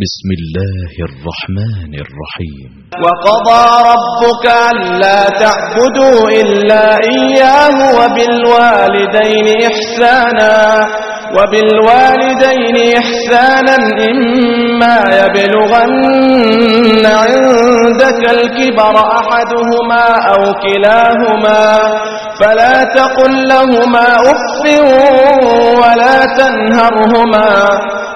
بسم الله الرحمن الرحيم. وقضى ربك ألا تعبدوا إلا إياه وبالوالدين إحسانا وبالوالدين إحسانا إما يبلغن عندك الكبر أحدهما أو كلاهما فلا تقل لهما أف ولا تنهرهما.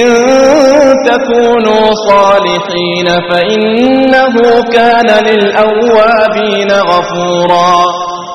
إن تكونوا صالحين فإنه كان للأوابين غفورا.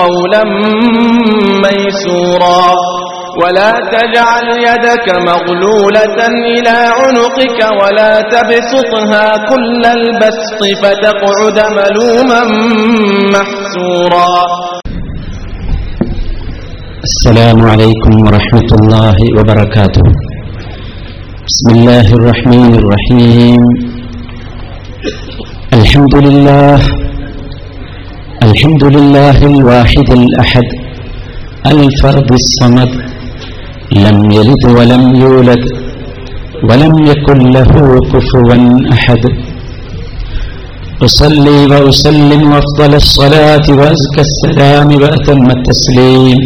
قولا ميسورا. ولا تجعل يدك مغلولة إلى عنقك ولا تبسطها كل البسط فتقعد ملوما محسورا. السلام عليكم ورحمة الله وبركاته. بسم الله الرحمن الرحيم. الحمد لله الحمد لله الواحد الأحد الفرد الصمد لم يلد ولم يولد ولم يكن له كفوا أحد. أصلي وأسلم وأفضل الصلاة وأزكى السلام وأتم التسليم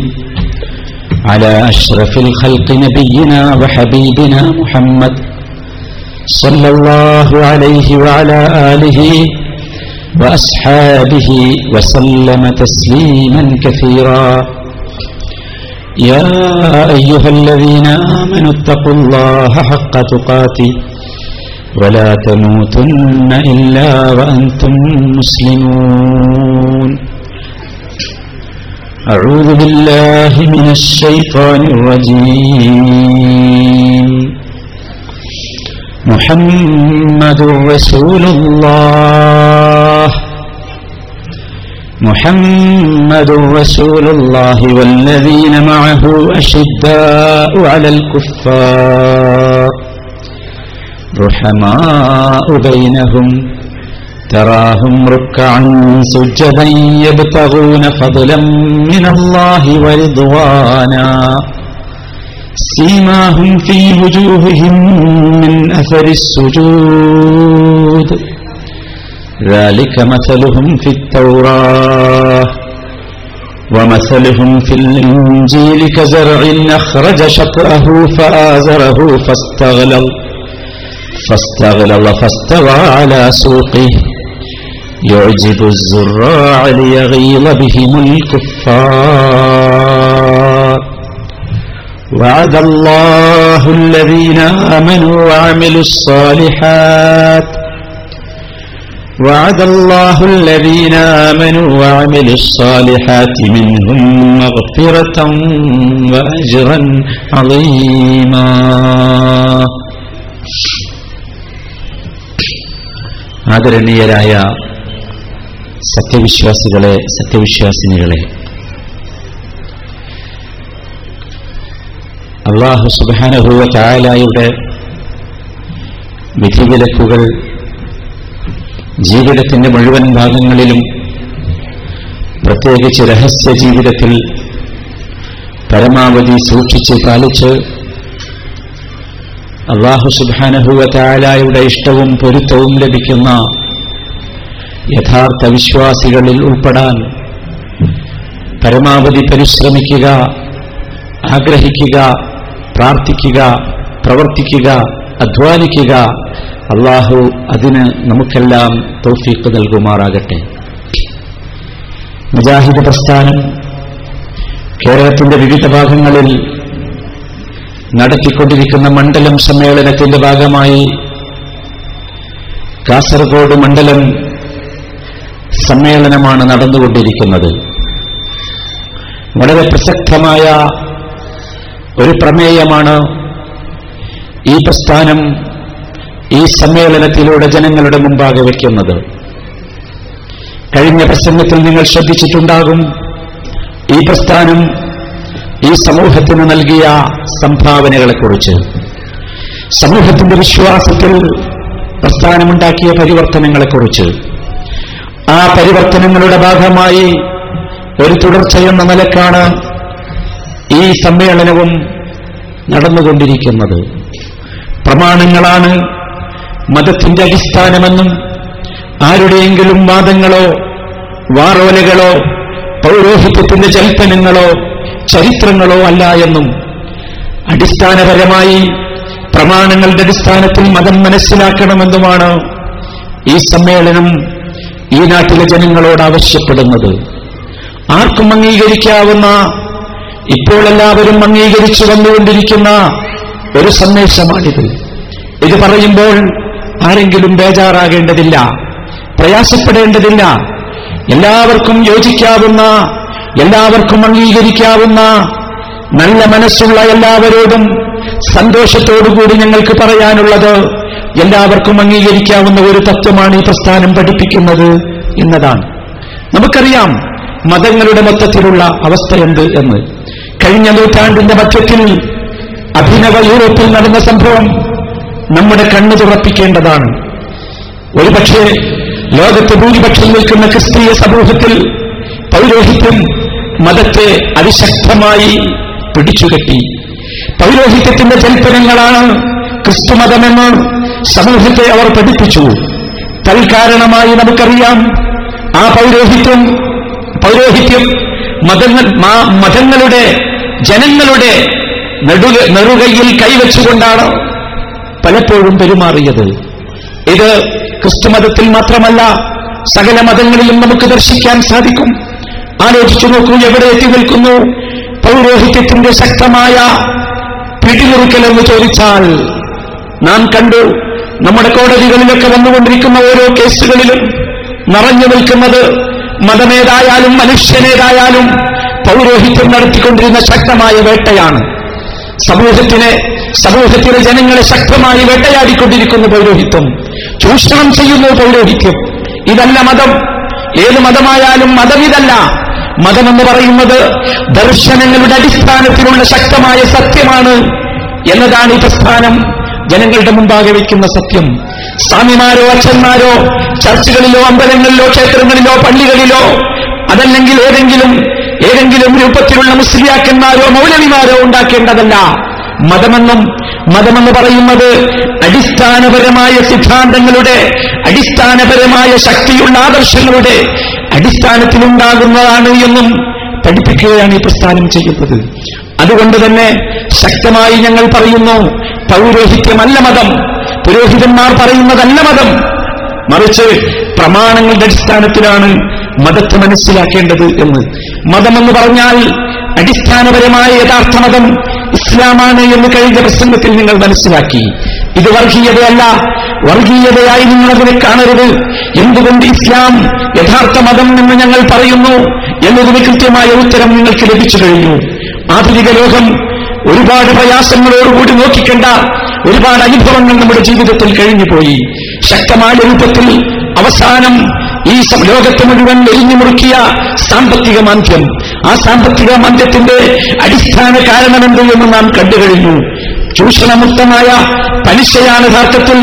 على أشرف الخلق نبينا وحبيبنا محمد صلى الله عليه وعلى آله وأصحابه وسلم تسليما كثيرا. يا أيها الذين آمنوا اتقوا الله حق تقاته ولا تموتن إلا وأنتم مسلمون. أعوذ بالله من الشيطان الرجيم. محمد رسول الله. محمد رسول الله والذين معه أشداء على الكفار. رحماء بينهم. تراهم ركعا سجدا يبتغون فضلا من الله ورضوانا. سيماهم في وجوههم من أثر السجود. ذلك مثلهم في التوراة ومثلهم في الإنجيل كزرع أخرج شطأه فآزره فاستغلظ فاستغلظ فاستوى على سوقه. يعجب الزراع ليغيظ بهم الكفار. وعد الله الذين آمنوا وعملوا الصالحات وعد الله الذين آمنوا وعملوا الصالحات منهم مغفرة وأجرا عظيما ആദരണീയരായ സത്യവിശ്വാസികളെ സത്യവിശ്വാസിനികളെ അള്ളാഹു സുബാനഹുവ ചായാലായുടെ വിധിവിലക്കുകൾ ജീവിതത്തിന്റെ മുഴുവൻ ഭാഗങ്ങളിലും പ്രത്യേകിച്ച് രഹസ്യ ജീവിതത്തിൽ പരമാവധി സൂക്ഷിച്ച് പാലിച്ച് അള്ളാഹു സുബാനഹുവ ചായാലായുടെ ഇഷ്ടവും പൊരുത്തവും ലഭിക്കുന്ന യഥാർത്ഥ വിശ്വാസികളിൽ ഉൾപ്പെടാൻ പരമാവധി പരിശ്രമിക്കുക ആഗ്രഹിക്കുക പ്രാർത്ഥിക്കുക പ്രവർത്തിക്കുക അധ്വാനിക്കുക. അള്ളാഹു അതിന് നമുക്കെല്ലാം തൗഫീഖ് നൽകുമാറാകട്ടെ. മുജാഹിദ് പ്രസ്ഥാനം കേരളത്തിന്റെ വിവിധ ഭാഗങ്ങളിൽ നടത്തിക്കൊണ്ടിരിക്കുന്ന മണ്ഡലം സമ്മേളനത്തിന്റെ ഭാഗമായി കാസർഗോഡ് മണ്ഡലം സമ്മേളനമാണ് നടന്നുകൊണ്ടിരിക്കുന്നത്. വളരെ പ്രസക്തമായ ഒരു പ്രമേയമാണ്. ഈ പ്രസ്ഥാനം ഈ സമ്മേളനത്തിലൂടെ ജനങ്ങളുടെ മുമ്പാകെ വയ്ക്കുന്നത്. കഴിഞ്ഞ പ്രസംഗത്തിൽ നിങ്ങൾ ശ്രദ്ധിച്ചിട്ടുണ്ടാകും. ഈ പ്രസ്ഥാനം ഈ സമൂഹത്തിന് നൽകിയ സംഭാവനകളെക്കുറിച്ച്. സമൂഹത്തിന്റെ വിശ്വാസത്തിൽ പ്രസ്ഥാനമുണ്ടാക്കിയ പരിവർത്തനങ്ങളെക്കുറിച്ച്. ആ പരിവർത്തനങ്ങളുടെ ഭാഗമായി ഒരു തുടർച്ചയെന്ന നിലക്കാണ് ഈ സമ്മേളനവും നടന്നുകൊണ്ടിരിക്കുന്നത് പ്രമാണങ്ങളാണ് മതത്തിന്റെ അടിസ്ഥാനമെന്നും ആരുടെയെങ്കിലും വാദങ്ങളോ വാറോലകളോ പൗരോഹിത്യത്തിന്റെ ജൽപ്പനങ്ങളോ ചരിത്രങ്ങളോ അല്ല എന്നും അടിസ്ഥാനപരമായി പ്രമാണങ്ങളുടെ അടിസ്ഥാനത്തിൽ മതം മനസ്സിലാക്കണമെന്നുമാണ് ഈ സമ്മേളനം ഈ നാട്ടിലെ ജനങ്ങളോട് ആവശ്യപ്പെടുന്നത്. ആർക്കും അംഗീകരിക്കാവുന്ന ഇപ്പോൾ എല്ലാവരും അംഗീകരിച്ചു വന്നുകൊണ്ടിരിക്കുന്ന ഒരു സന്ദേശമാണിത്. ഇത് പറയുമ്പോൾ ആരെങ്കിലും ബേജാറാകേണ്ടതില്ല പ്രയാസപ്പെടേണ്ടതില്ല. എല്ലാവർക്കും യോജിക്കാവുന്ന എല്ലാവർക്കും അംഗീകരിക്കാവുന്ന നല്ല മനസ്സുള്ള എല്ലാവരോടും സന്തോഷത്തോടുകൂടി ഞങ്ങൾക്ക് പറയാനുള്ളത് എല്ലാവർക്കും അംഗീകരിക്കാവുന്ന ഒരു തത്വമാണ് ഈ പ്രസ്ഥാനം പഠിപ്പിക്കുന്നത് എന്നതാണ്. നമുക്കറിയാം മതങ്ങളുടെ മൊത്തത്തിലുള്ള അവസ്ഥ എന്ത് എന്ന്. കഴിഞ്ഞ നൂറ്റാണ്ടിന്റെ മധ്യത്തിൽ അഭിനവ യൂറോപ്പിൽ നടന്ന സംഭവം നമ്മുടെ കണ്ണു തുറപ്പിക്കേണ്ടതാണ്. ഒരുപക്ഷെ ലോകത്ത് ഭൂരിപക്ഷം നിൽക്കുന്ന ക്രിസ്തീയ സമൂഹത്തിൽ പൗരോഹിത്യം മതത്തെ അതിശക്തമായി പിടിച്ചുകെട്ടി. പൗരോഹിത്യത്തിന്റെ ജൽപ്പനങ്ങളാണ് ക്രിസ്തുമതമെന്ന് സമൂഹത്തെ അവർ പഠിപ്പിച്ചു. തൽക്കാരണമായി നമുക്കറിയാം ആ പൗരോഹിത്യം പൗരോഹിത്യം മതങ്ങൾ മതങ്ങളുടെ ജനങ്ങളുടെ നെടുക നെറുകയിൽ കൈവച്ചുകൊണ്ടാണ് പലപ്പോഴും പെരുമാറിയത്. ഇത് ക്രിസ്തുമതത്തിൽ മാത്രമല്ല സകല മതങ്ങളിലും നമുക്ക് ദർശിക്കാൻ സാധിക്കും. ആലോചിച്ചു നോക്കൂ എവിടെ എത്തി നിൽക്കുന്നു? പൗരോഹിത്യത്തിന്റെ ശക്തമായ പിടിമുറുക്കലെന്ന് ചോദിച്ചാൽ നാം കണ്ടു നമ്മുടെ കോടതികളിലൊക്കെ വന്നുകൊണ്ടിരിക്കുന്ന ഓരോ കേസുകളിലും നിറഞ്ഞു നിൽക്കുന്നത് മതമേതായാലും മനുഷ്യനേതായാലും പൗരോഹിത്യം നടത്തിക്കൊണ്ടിരുന്ന ശക്തമായ വേട്ടയാണ്. സമൂഹത്തിനെ സമൂഹത്തിലെ ജനങ്ങളെ ശക്തമായി വേട്ടയാടിക്കൊണ്ടിരിക്കുന്ന പൗരോഹിത്വം. ചൂഷണം ചെയ്യുന്നു പൗരോഹിത്യം. ഇതല്ല മതം. ഏത് മതമായാലും മതമിതല്ല മതമെന്ന് പറയുന്നത് ദർശനങ്ങളുടെ അടിസ്ഥാനത്തിലുള്ള ശക്തമായ സത്യമാണ് എന്നതാണ് ഈ പ്രസ്ഥാനം. ജനങ്ങളുടെ മുമ്പാകെ വയ്ക്കുന്ന സത്യം. സ്വാമിമാരോ അച്ഛന്മാരോ ചർച്ചുകളിലോ അമ്പലങ്ങളിലോ ക്ഷേത്രങ്ങളിലോ പള്ളികളിലോ അതല്ലെങ്കിൽ ഏതെങ്കിലും ഏതെങ്കിലും രൂപത്തിലുള്ള മുസ്ലിയാക്കന്മാരോ മൗലവിമാരോ ഉണ്ടാക്കേണ്ടതല്ല. മതമെന്നും മതമെന്ന് പറയുന്നത് അടിസ്ഥാനപരമായ സിദ്ധാന്തങ്ങളുടെ അടിസ്ഥാനപരമായ ശക്തിയുള്ള ആദർശങ്ങളുടെ അടിസ്ഥാനത്തിലുണ്ടാകുന്നതാണ് എന്നും പഠിപ്പിക്കുകയാണ് ഈ പ്രസ്ഥാനം ചെയ്യുന്നത്. അതുകൊണ്ട് തന്നെ ശക്തമായി ഞങ്ങൾ പറയുന്നു പൗരോഹിത്യമല്ല മതം പുരോഹിതന്മാർ പറയുന്നതല്ല മതം. മറിച്ച് പ്രമാണങ്ങളുടെ അടിസ്ഥാനത്തിലാണ് മതത്തെ മനസ്സിലാക്കേണ്ടത് എന്ന്. മതമെന്ന് പറഞ്ഞാൽ അടിസ്ഥാനപരമായ യഥാർത്ഥ മതം ഇസ്ലാമാണ് എന്ന് കഴിഞ്ഞ പ്രസംഗത്തിൽ നിങ്ങൾ മനസ്സിലാക്കി. ഇത് വർഗീയതയല്ല. വർഗീയതയായി നിങ്ങൾ അതിനെ കാണരുത്. എന്തുകൊണ്ട് ഇസ്ലാം യഥാർത്ഥ മതം എന്ന് ഞങ്ങൾ പറയുന്നു എന്നതിന് കൃത്യമായ ഉത്തരം നിങ്ങൾക്ക് ലഭിച്ചു കഴിഞ്ഞു. ആധുനിക ലോകം ഒരുപാട് പ്രയാസങ്ങളോടുകൂടി നോക്കിക്കണ്ട ഒരുപാട് അനുഭവങ്ങൾ നമ്മുടെ ജീവിതത്തിൽ കഴിഞ്ഞുപോയി. ശക്തമായ രൂപത്തിൽ അവസാനം ഈ ലോകത്തെ മുഴുവൻ എരിഞ്ഞു മുറുക്കിയ സാമ്പത്തിക മാന്ദ്യം. ആ സാമ്പത്തിക മാന്ദ്യത്തിന്റെ അടിസ്ഥാന കാരണമെന്ത് എന്ന് നാം കണ്ടുകഴിഞ്ഞു ചൂഷണമുക്തമായ പലിശയാണ് യഥാർത്ഥത്തിൽ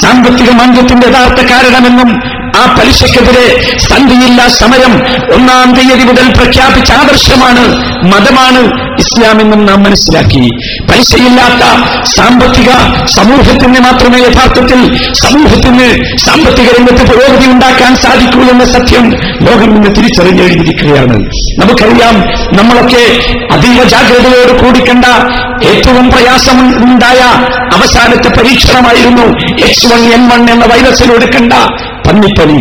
സാമ്പത്തിക മാന്ദ്യത്തിന്റെ യഥാർത്ഥ കാരണമെന്നും ആ പലിശക്കെതിരെ സന്ധിയില്ല സമരം ഒന്നാം തീയതി മുതൽ പ്രഖ്യാപിച്ച ആദർശമാണ് മതമാണ് ഇസ്ലാമെന്നും നാം മനസ്സിലാക്കി. പലിശയില്ലാത്ത സാമ്പത്തിക സമൂഹത്തിന് മാത്രമേ യഥാർത്ഥത്തിൽ സമൂഹത്തിന് സാമ്പത്തിക രംഗത്ത് പുരോഗതി ഉണ്ടാക്കാൻ സാധിക്കൂ എന്ന സത്യം ലോകം ഇന്ന് തിരിച്ചറിഞ്ഞെഴുതിയിരിക്കുകയാണ്. നമുക്കറിയാം നമ്മളൊക്കെ അതീവ ജാഗ്രതയോട് കൂടിക്കണ്ട ഏറ്റവും പ്രയാസം ഉണ്ടായ അവസാനത്തെ പരീക്ഷണമായിരുന്നു എച്ച് വൺ എൻ വൺ എന്ന വൈറസിൽ കണ്ട പന്നിപ്പനി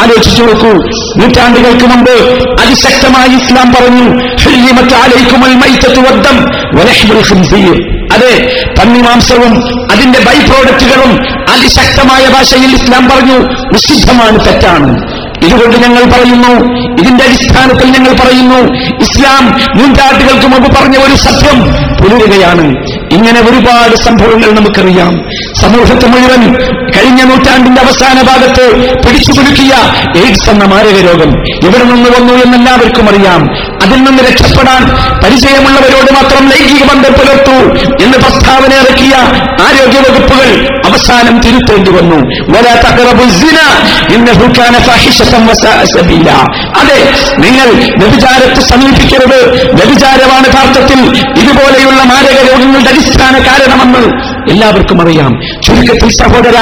ആലോചിച്ചു നോക്കൂ. നൂറ്റാണ്ടുകൾക്ക് മുമ്പ് അതിശക്തമായി ഇസ്ലാം പറഞ്ഞു. അതെ പന്നിമാംസവും അതിന്റെ ബൈ പ്രോഡക്റ്റുകളും അതിശക്തമായ ഭാഷയിൽ ഇസ്ലാം പറഞ്ഞു നിഷിദ്ധമാണ് തെറ്റാണ്. ഇതുകൊണ്ട് ഞങ്ങൾ പറയുന്നു ഇതിന്റെ അടിസ്ഥാനത്തിൽ ഞങ്ങൾ പറയുന്നു ഇസ്ലാം നൂറ്റാണ്ടുകൾക്ക് മുമ്പ് പറഞ്ഞ ഒരു സത്യം പുലരുകയാണ്. ഇങ്ങനെ ഒരുപാട് സംഭവങ്ങൾ നമുക്കറിയാം. സമൂഹത്തെ മുഴുവൻ കഴിഞ്ഞ നൂറ്റാണ്ടിന്റെ അവസാന ഭാഗത്ത് പിടിച്ചു കുലുക്കിയ എയ്ഡ്സ് എന്ന മാരക രോഗം എവിടെ നിന്ന് വന്നു എന്നെല്ലാവർക്കും അറിയാം. അതിൽ നിന്ന് രക്ഷപ്പെടാൻ പരിചയമുള്ളവരോട് മാത്രം ലൈംഗിക ബന്ധം പുലർത്തൂ എന്ന് പ്രസ്താവന ഇറക്കിയ ആരോഗ്യ വകുപ്പുകൾ അവസാനം തിരുത്തേണ്ടി വന്നു. അതെ നിങ്ങൾ വ്യഭിചാരത്തെ സമീപിക്കരുത്. വ്യഭിചാരമാണ് യഥാർത്ഥത്തിൽ ഇതുപോലെയുള്ള മാരക രോഗങ്ങളുടെ അടിസ്ഥാന കാരണമെന്ന് എല്ലാവർക്കും അറിയാം. ചുരുക്കത്തിൽ സഹോദര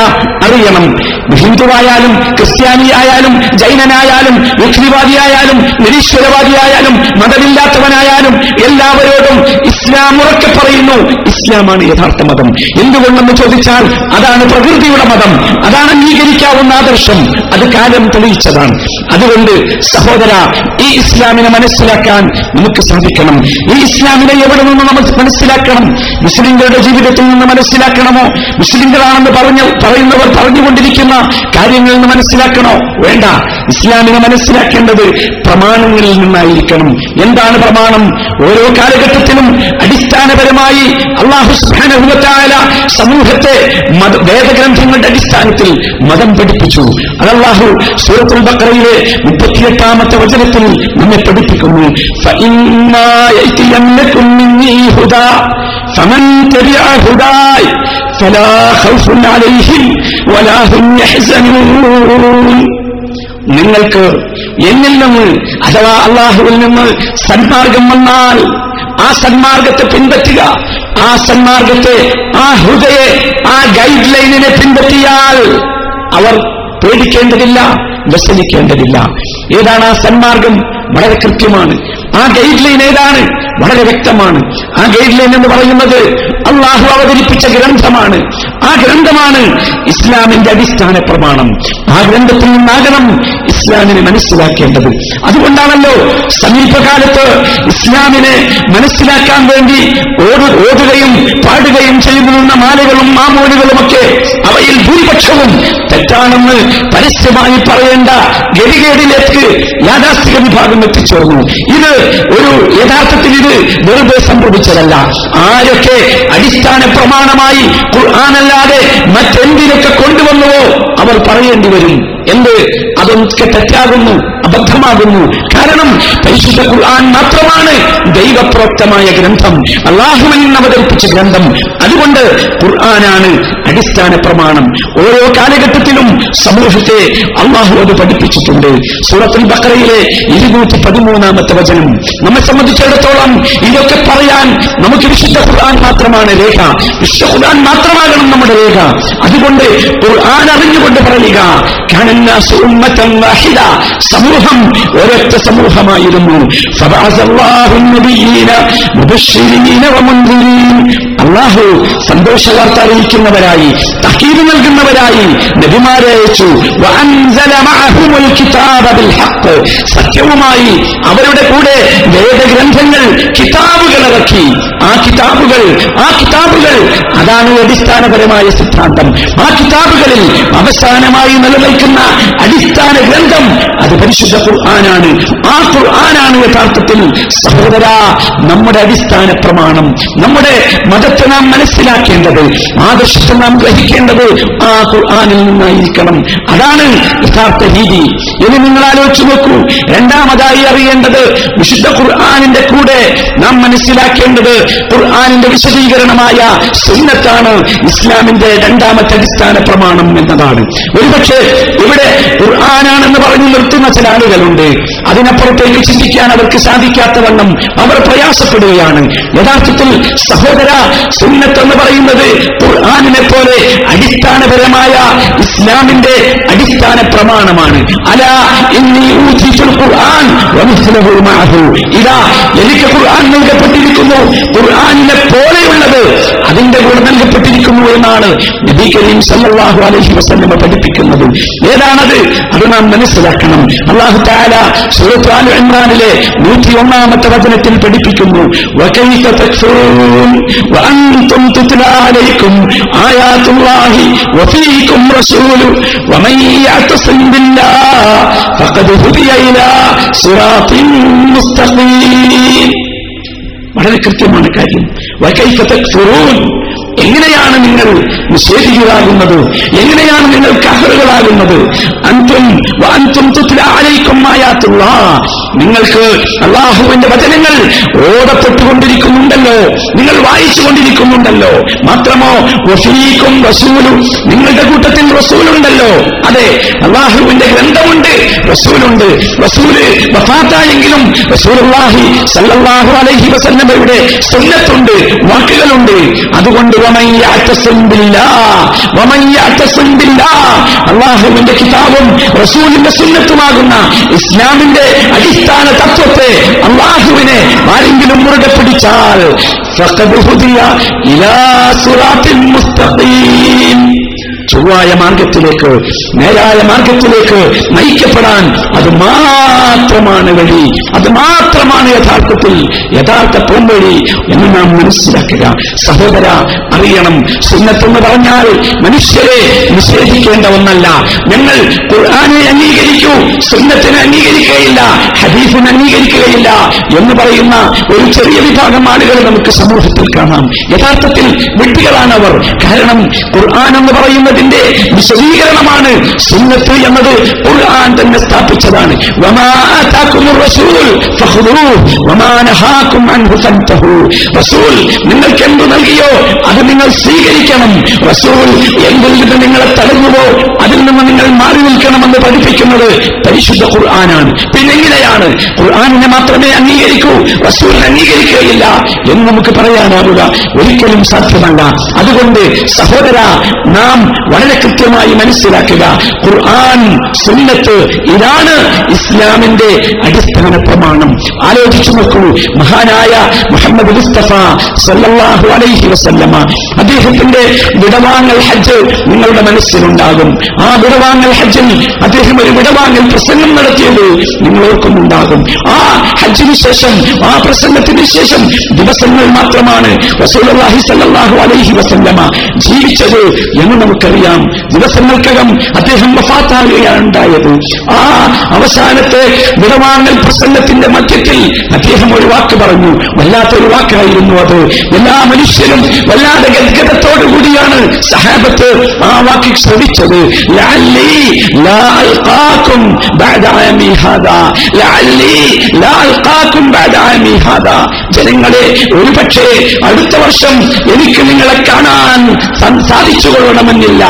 അറിയണം. ഹിന്ദുവായാലും ക്രിസ്ത്യാനിയായാലും ജൈനനായാലും വിഘ്നിവാദിയായാലും നിരീശ്വരവാദിയായാലും മതമില്ലാത്തവനായാലും എല്ലാവരോടും ഇസ്ലാം ഉറക്കെ പറയുന്നു. ഇസ്ലാമാണ് യഥാർത്ഥ മതം. എന്തുകൊണ്ടെന്ന് ചോദിച്ചാൽ അതാണ് പ്രകൃതിയുടെ മതം. അതാണ് അംഗീകരിക്കാവുന്ന ആദർശം. അത് കാലം തെളിയിച്ചതാണ്. അതുകൊണ്ട് സഹോദര ഈ ഇസ്ലാമിനെ മനസ്സിലാക്കാൻ നമുക്ക് സാധിക്കണം. ഈ ഇസ്ലാമിനെ എവിടെ നിന്ന് നമ്മൾ മനസ്സിലാക്കണം? മുസ്ലിങ്ങളുടെ ജീവിതത്തിൽ നിന്ന് മനസ്സിലാക്കണമോ? മുസ്ലിങ്ങളാണെന്ന് പറഞ്ഞ് പറയുന്നവർ പറഞ്ഞുകൊണ്ടിരിക്കുന്ന കാര്യങ്ങളിൽ നിന്ന് മനസ്സിലാക്കണോ? വേണ്ട. ഇസ്ലാമിനെ മനസ്സിലാക്കേണ്ടത് പ്രമാണങ്ങളിൽ നിന്നായിരിക്കണം. എന്താണ് പ്രമാണം? ഓരോ കാലഘട്ടത്തിലും അടിസ്ഥാനപരമായി അള്ളാഹു സമൂഹത്തെ വേദഗ്രന്ഥങ്ങളുടെ അടിസ്ഥാനത്തിൽ മതം പഠിപ്പിച്ചു. അത് അള്ളാഹു സൂറത്തുൽ ബക്രയിലെ മുപ്പത്തിയെട്ടാമത്തെ വചനത്തിൽ നമ്മെ പഠിപ്പിക്കുന്നു. فإما يأتينكم مني هدى فمن تبع هداي فلا خوف عليهم ولا هم يحزنون നിങ്ങൾക്ക് എന്നിൽ നിന്ന് അഥവാ അള്ളാഹുവിൽ നിന്ന് സന്മാർഗം വന്നാൽ ആ സന്മാർഗത്തെ പിൻപറ്റുക ആ സന്മാർഗത്തെ ആ ഹൃദയെ ആ ഗൈഡ് ലൈനിനെ പിൻപറ്റിയാൽ അവർ പേടിക്കേണ്ടതില്ല വ്യസനിക്കേണ്ടതില്ല ഏതാണ് ആ സന്മാർഗം വളരെ കൃത്യമാണ് ആ ഗൈഡ് ലൈൻ ഏതാണ് വളരെ വ്യക്തമാണ്. ആ ഗൈഡ് ലൈൻ എന്ന് പറയുന്നത് അള്ളാഹു അവതരിപ്പിച്ച ഗ്രന്ഥമാണ്. ആ ഗ്രന്ഥമാണ് ഇസ്ലാമിന്റെ അടിസ്ഥാന പ്രമാണം. ആ ഗ്രന്ഥത്തിൽ നിന്നാകണം ഇസ്ലാമിനെ മനസ്സിലാക്കേണ്ടത്. അതുകൊണ്ടാണല്ലോ സമീപകാലത്ത് ഇസ്ലാമിനെ മനസ്സിലാക്കാൻ വേണ്ടി ഓടുകയും പാടുകയും ചെയ്തു നിന്ന മാലകളും മാമൂലുകളുമൊക്കെ അവയിൽ ഭൂരിപക്ഷവും തെറ്റാണെന്ന് പരസ്യമായി പറയേണ്ട ഗതികേടിലേക്ക് യാഥാസ്ഥിക വിഭാഗം എത്തിച്ചേർന്നു. ഇത് ഒരു യഥാർത്ഥത്തിൽ ഇത് വെറുതെ സംഭവിച്ചതല്ല. ആരൊക്കെ അടിസ്ഥാന പ്രമാണമായി ഖുർആാനല്ലാതെ മറ്റെന്തിനൊക്കെ കൊണ്ടുവന്നുവോ അവർ പറയേണ്ടി വരും. എന്ത്? അതൊക്കെ തെറ്റാകുന്നു അബദ്ധമാകുന്നു. കാരണം പരിശുദ്ധ ഖുർആൻ മാത്രമാണ് ദൈവപ്രോക്തമായ ഗ്രന്ഥം. അള്ളാഹുവിൽ അവതരിപ്പിച്ച ഗ്രന്ഥം. അതുകൊണ്ട് ഖുർആനാണ് അടിസ്ഥാന പ്രമാണം ഓരോ കാലഘട്ടത്തിലും സമൂഹത്തെ അള്ളാഹു അത് പഠിപ്പിച്ചിട്ടുണ്ട്. സൂറത്തുൽ ബക്രയിലെ ഇരുന്നൂറ്റി പതിമൂന്നാമത്തെ വചനം. നമ്മെ സംബന്ധിച്ചിടത്തോളം ഇതൊക്കെ പറയാൻ നമുക്ക് വിശുദ്ധ ഖുർആൻ മാത്രമാണ് രേഖ. വിശുദ്ധ ഖുർആൻ മാത്രമാകണം നമ്മുടെ രേഖ. അതുകൊണ്ട് ഖുർആൻ അറിഞ്ഞുകൊണ്ട് പറയുക സമൂഹം ഒരൊറ്റ സമൂഹമായിരുന്നു. അള്ളാഹു സന്തോഷവാർത്ത അറിയിക്കുന്നവരായി. തഹീദ് നൽകുന്നവരായി നബിമാരെ അയച്ചു. സത്യവുമായി അവരുടെ കൂടെ വേദഗ്രന്ഥങ്ങൾ കിതാബുകൾ ഇറക്കി. ആ കിതാബുകൾ ആ കിതാബുകൾ അതാണ് അടിസ്ഥാനപരമായ സിദ്ധാന്തം. ആ കിതാബുകളിൽ അവസാനമായി നിലനിൽക്കുന്ന അടിസ്ഥാന ഗ്രന്ഥം അത് പരിശുദ്ധ ഖുർആനാണ്. ആ ഖുർആനാണ് യഥാർത്ഥത്തിൽ സഹോദര നമ്മുടെ അടിസ്ഥാന പ്രമാണം നമ്മുടെ മതത്തെ നാം മനസ്സിലാക്കേണ്ടത്. ആദർശത്തെ ഗ്രഹിക്കേണ്ടത് ആ ഖുർആാനിൽ നിന്നായിരിക്കണം. അതാണ് യഥാർത്ഥ രീതി. ഇനി നിങ്ങൾ ആലോചിച്ചു നോക്കൂ. രണ്ടാമതായി അറിയേണ്ടത് വിശുദ്ധ ഖുർആാനിന്റെ കൂടെ നാം മനസ്സിലാക്കേണ്ടത് ഖുർആാനിന്റെ വിശദീകരണമായ സുന്നത്താണ് ഇസ്ലാമിന്റെ രണ്ടാമത്തെ അടിസ്ഥാന പ്രമാണം എന്നതാണ്. ഒരുപക്ഷെ ഇവിടെ ഖുർആാനാണെന്ന് പറഞ്ഞു നിർത്തുന്ന ചില ആളുകളുണ്ട്. അതിനപ്പുറത്തേക്ക് ചിന്തിക്കാൻ അവർക്ക് സാധിക്കാത്തവണ്ണം അവർ പ്രയാസപ്പെടുകയാണ്. യഥാർത്ഥത്തിൽ സഹോദര സുന്നത്ത് എന്ന് പറയുന്നത് ഖുർആാനിനെ പോലെ അടിസ്ഥാനപരമായ ഇസ്ലാമിന്റെ അടിസ്ഥാന പ്രമാണമാണ്. അല ഇന്നി ഇതാ എനിക്ക് ഖുർആൻ നൽകപ്പെട്ടിരിക്കുന്നു. ഖുർആാനിനെ പോലെയുള്ളത് അതിന്റെ കൂടെ നൽകപ്പെട്ടിരിക്കുന്നു എന്നാണ് നബി കരീം സല്ലാഹു അലൈഹി വസ്ലമ പഠിപ്പിക്കുന്നത്. ഏതാണത്? അത് നാം മനസ്സിലാക്കണം. അള്ളാഹു താല സുഹൃത്താൽ ഇമ്രാനിലെ നൂറ്റി ഒന്നാമത്തെ വചനത്തിൽ പഠിപ്പിക്കുന്നു. ആയാ تكفرون وأنتم تتلى عليكم آيات الله وفيكم رسول ومن يعتصم بالله فقد هدي إلى صراط مستقيم വളരെ കൃത്യമാണ് കാര്യം വൈകൈഫ തക്ഫുറൂൻ എങ്ങനെയാണ് നിങ്ങൾ നിഷേധികളാകുന്നത് എങ്ങനെയാണ് നിങ്ങൾ കഹറുകളാകുന്നത് അന്തും അന്തും തുലാലയിക്കുമായാത്തുള്ള നിങ്ങൾക്ക് അള്ളാഹുവിന്റെ വചനങ്ങൾ ഓടപ്പെട്ടുകൊണ്ടിരിക്കുന്നുണ്ടല്ലോ. നിങ്ങൾ വായിച്ചു കൊണ്ടിരിക്കുന്നുണ്ടല്ലോ മാത്രമോ വഫീക്കും റസൂലും നിങ്ങളുടെ കൂട്ടത്തിൽ റസൂലുണ്ടല്ലോ. അതെ അള്ളാഹുവിന്റെ ഗ്രന്ഥമുണ്ട് റസൂലുണ്ട്. റസൂൽ വഫാത്തായെങ്കിലും റസൂലുള്ളാഹി സല്ലല്ലാഹു അലൈഹി വസല്ലമയുടെ സുന്നത്തുണ്ട് വാക്കുകളുണ്ട്. അതുകൊണ്ട് അള്ളാഹുവിന്റെ കിതാബും റസൂലിന്റെ സുന്നത്തുമാകുന്ന ഇസ്ലാമിന്റെ അടിസ്ഥാന അടിസ്ഥാന തത്വത്തെ അള്ളാഹുവിനെ ആരെങ്കിലും മുറുകെ പിടിച്ചാൽ ഇലാ സുറാത്തിൽ മുസ്തഖീം. ചൊവ്വായ മാർഗത്തിലേക്ക് നേരായ മാർഗത്തിലേക്ക് നയിക്കപ്പെടാൻ അത് മാത്രമാണ് വഴി. അത് മാത്രമാണ് യഥാർത്ഥത്തിൽ യഥാർത്ഥ പോംവഴി എന്ന് നാം മനസ്സിലാക്കുക. സഹോദര അറിയണം. സുന്നത്തെന്ന് പറഞ്ഞാൽ മനുഷ്യരെ നിഷേധിക്കേണ്ട ഒന്നല്ല. ഞങ്ങൾ ഖുർആാനെ അംഗീകരിക്കൂ സുന്നത്തിനെ അംഗീകരിക്കുകയില്ല ഹദീഫിനെ അംഗീകരിക്കുകയില്ല എന്ന് പറയുന്ന ഒരു ചെറിയ വിഭാഗം ആളുകൾ നമുക്ക് സമൂഹത്തിൽ കാണാം. യഥാർത്ഥത്തിൽ വിഡ്ഢികളാണവർ. കാരണം ഖുർആൻ എന്ന് പറയുന്നതിന്റെ വിശദീകരണമാണ് സുന്നത്ത് എന്നത് ഖുർആൻ തന്നെ സ്ഥാപിച്ചതാണ്. റസൂൽ നിങ്ങൾക്ക് എന്തു നൽകിയോ അത് നിങ്ങൾ സ്വീകരിക്കണം. റസൂൽ എന്തിൽ നിന്ന് നിങ്ങളെ തടഞ്ഞുവോ അതിൽ നിന്ന് നിങ്ങൾ മാറി നിൽക്കണമെന്ന് പഠിപ്പിക്കുന്നത് പരിശുദ്ധ ഖുർആനാണ്. പിന്നെ എങ്ങനെയാണ്? ഖുർആാനിനെ മാത്രമേ അംഗീകരിക്കൂ റസൂലിനെ അംഗീകരിക്കുകയില്ല എന്ന് നമുക്ക് പറയാനാവുക. ഒരിക്കലും സാധ്യമല്ല. അതുകൊണ്ട് സഹോദര നാം വളരെ കൃത്യമായി മനസ്സിലാക്കുക. ഖുർആൻ സുന്നത്ത് ഇതാണ് ഇസ്ലാമിന്റെ അടിസ്ഥാന പ്രമാണം. ആലോചിച്ചു നോക്കൂ. മഹാനായ മുഹമ്മദ് മുസ്തഫ സല്ലാഹു അലൈഹി വസല്ലമ അദ്ദേഹത്തിന്റെ വിടവാങ്ങൽ ഹജ്ജ് നിങ്ങളുടെ മനസ്സിലുണ്ടാകും. ആ വിടവാങ്ങൽ ഹജ്ജിൽ അദ്ദേഹം ഒരു വിടവാങ്ങൽ പ്രസംഗം നടത്തിയത് നിങ്ങൾ ഓർക്കുന്നുണ്ടാകും ആ ഹജ്ജിന് ശേഷം ആ പ്രസംഗത്തിന് ശേഷം ദിവസങ്ങൾ മാത്രമാണ് റസൂലുള്ളാഹി സല്ലാഹു അലൈഹി വസല്ലമ ജീവിച്ചത് എന്ന് നമുക്കറിയാം ദിവസങ്ങൾക്കകം അദ്ദേഹം വഫാത്താകുകയാണ് ഉണ്ടായത്. ആ അവസാനത്തെ വിടവാങ്ങൽ പ്രസംഗത്തിന്റെ മധ്യത്തിൽ അദ്ദേഹം ഒരു വാക്ക് പറഞ്ഞു. വല്ലാത്തൊരു വാക്കായിരുന്നു അത്. എല്ലാ മനുഷ്യരും വല്ലാതെ ഗദ്ഗതത്തോടു കൂടിയാണ് സഹാബത്ത് ആ വാക്ക് ശ്രമിച്ചത് ജനങ്ങളെ ഒരുപക്ഷെ അടുത്ത വർഷം എനിക്ക് നിങ്ങളെ കാണാൻ സ- സാധിച്ചുകൊള്ളണമെന്നില്ല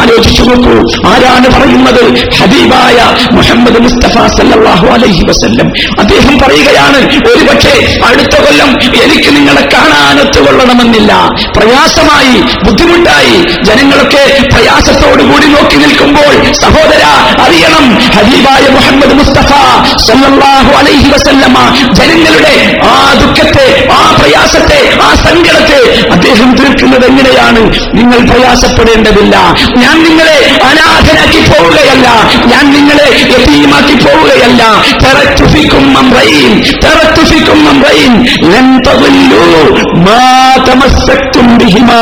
ആലോചിച്ചു നോക്കൂ. ആരാണ് പറയുന്നത്? ഹബീബായ മുഹമ്മദ് മുസ്തഫ സല്ലാഹു അലൈഹി വസല്ലം. അദ്ദേഹം പറയുകയാണ് ഒരുപക്ഷെ അടുത്ത കൊല്ലം എനിക്ക് നിങ്ങളെ കാണാനൊത്തുകൊള്ളണമെന്നില്ല പ്രയാസമായി ബുദ്ധിമുട്ടായി ജനങ്ങളൊക്കെ പ്രയാസത്തോടുകൂടി നോക്കി നിൽക്കുമ്പോൾ സഹോദര അറിയണം ഹബീബായ മുഹമ്മദ് മുസ്തഫ സല്ലാഹു അലൈഹി വസല്ലമ ജനങ്ങളുടെ ആ ദുഃഖത്തെ ആ പ്രയാസത്തെ ആ സങ്കടത്തെ അദ്ദേഹം തീർക്കുന്നത് എങ്ങനെയാണ്? നിങ്ങൾ പ്രയാസപ്പെടേണ്ടതില്ല. പോവുകയല്ല ഞാൻ നിങ്ങളെ അനാഥനാക്കി പോവുകയല്ല. ഞാൻ നിങ്ങളെ യതീമാക്കി പോവുകയല്ല. തെറച്ചുഫിക്കും മാ ബിഹിമാ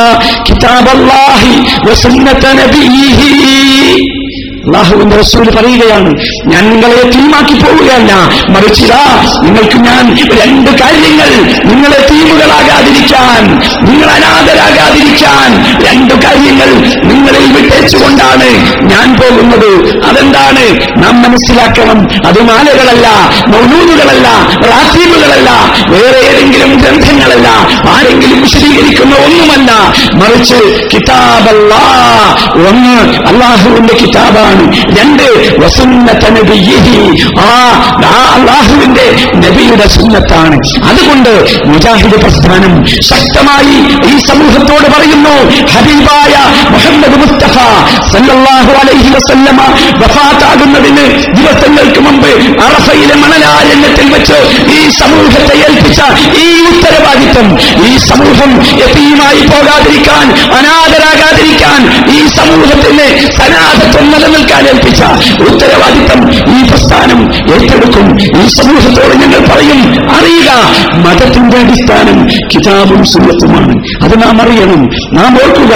കിതാബല്ലാഹി വസുന്നത നബിഹി. അള്ളാഹുവിന്റെ റസൂൽ പറയുകയാണ് ഞാൻ നിങ്ങളെ തീമാക്കി പോവുകയല്ല. മറിച്ചിതാ നിങ്ങൾക്ക് ഞാൻ രണ്ട് കാര്യങ്ങൾ നിങ്ങളെ തീമുകളാകാതിരിക്കാൻ നിങ്ങൾ അനാഥരാകാതിരിക്കാൻ രണ്ട് കാര്യങ്ങൾ നിങ്ങളിൽ വിട്ടേച്ചുകൊണ്ടാണ് ഞാൻ പോകുന്നത്. അതെന്താണ്? നാം മനസ്സിലാക്കണം. അത് മാലകളല്ല മൗനൂലുകളല്ല റാസീബുകളല്ല വേറെ ഏതെങ്കിലും ഗ്രന്ഥങ്ങളല്ല ആരെങ്കിലും വിശദീകരിക്കുന്ന ഒന്നുമല്ല. മറിച്ച് കിതാബല്ല ഒന്ന് അള്ളാഹുവിന്റെ കിതാബാണ്. രണ്ട് ആ അള്ളാഹുവിന്റെ നബിയുടെ സുന്നത്താണ്. അതുകൊണ്ട് മുജാഹിദ് പ്രസ്ഥാനം ശക്തമായി ഈ സമൂഹത്തോട് പറയുന്നു ഹബീബായ മുഹമ്മദ് മുസ്തഫ സല്ലാഹു അലൈഹി വസല്ലമ വഫാത്താകുന്നതിന് നൂറിന് ദിവസങ്ങൾക്ക് മുമ്പ് അറഫയിലെ മണലാരണ്യത്തിൽ വെച്ച് ഈ സമൂഹത്തെ ഏൽപ്പിച്ച ഈ ഉത്തരവാദിത്വം ഈ സമൂഹം എത്തിയുമായി പോകാതിരിക്കാൻ അനാഥരാകാതിരിക്കാൻ ഈ സമൂഹത്തിന് സനാഥത്വം നിലനിൽക്കാൻ ഏൽപ്പിച്ച ഉത്തരവാദിത്വം ഈ പ്രസ്ഥാനം ഏറ്റെടുക്കും. ഈ സമൂഹത്തോട് ഞങ്ങൾ പറയും അറിയുക മതത്തിന്റെ അടിസ്ഥാനം കിതാബും സുന്നത്തുമാണ്. അത് നാം അറിയണം. നാം ഓർക്കുക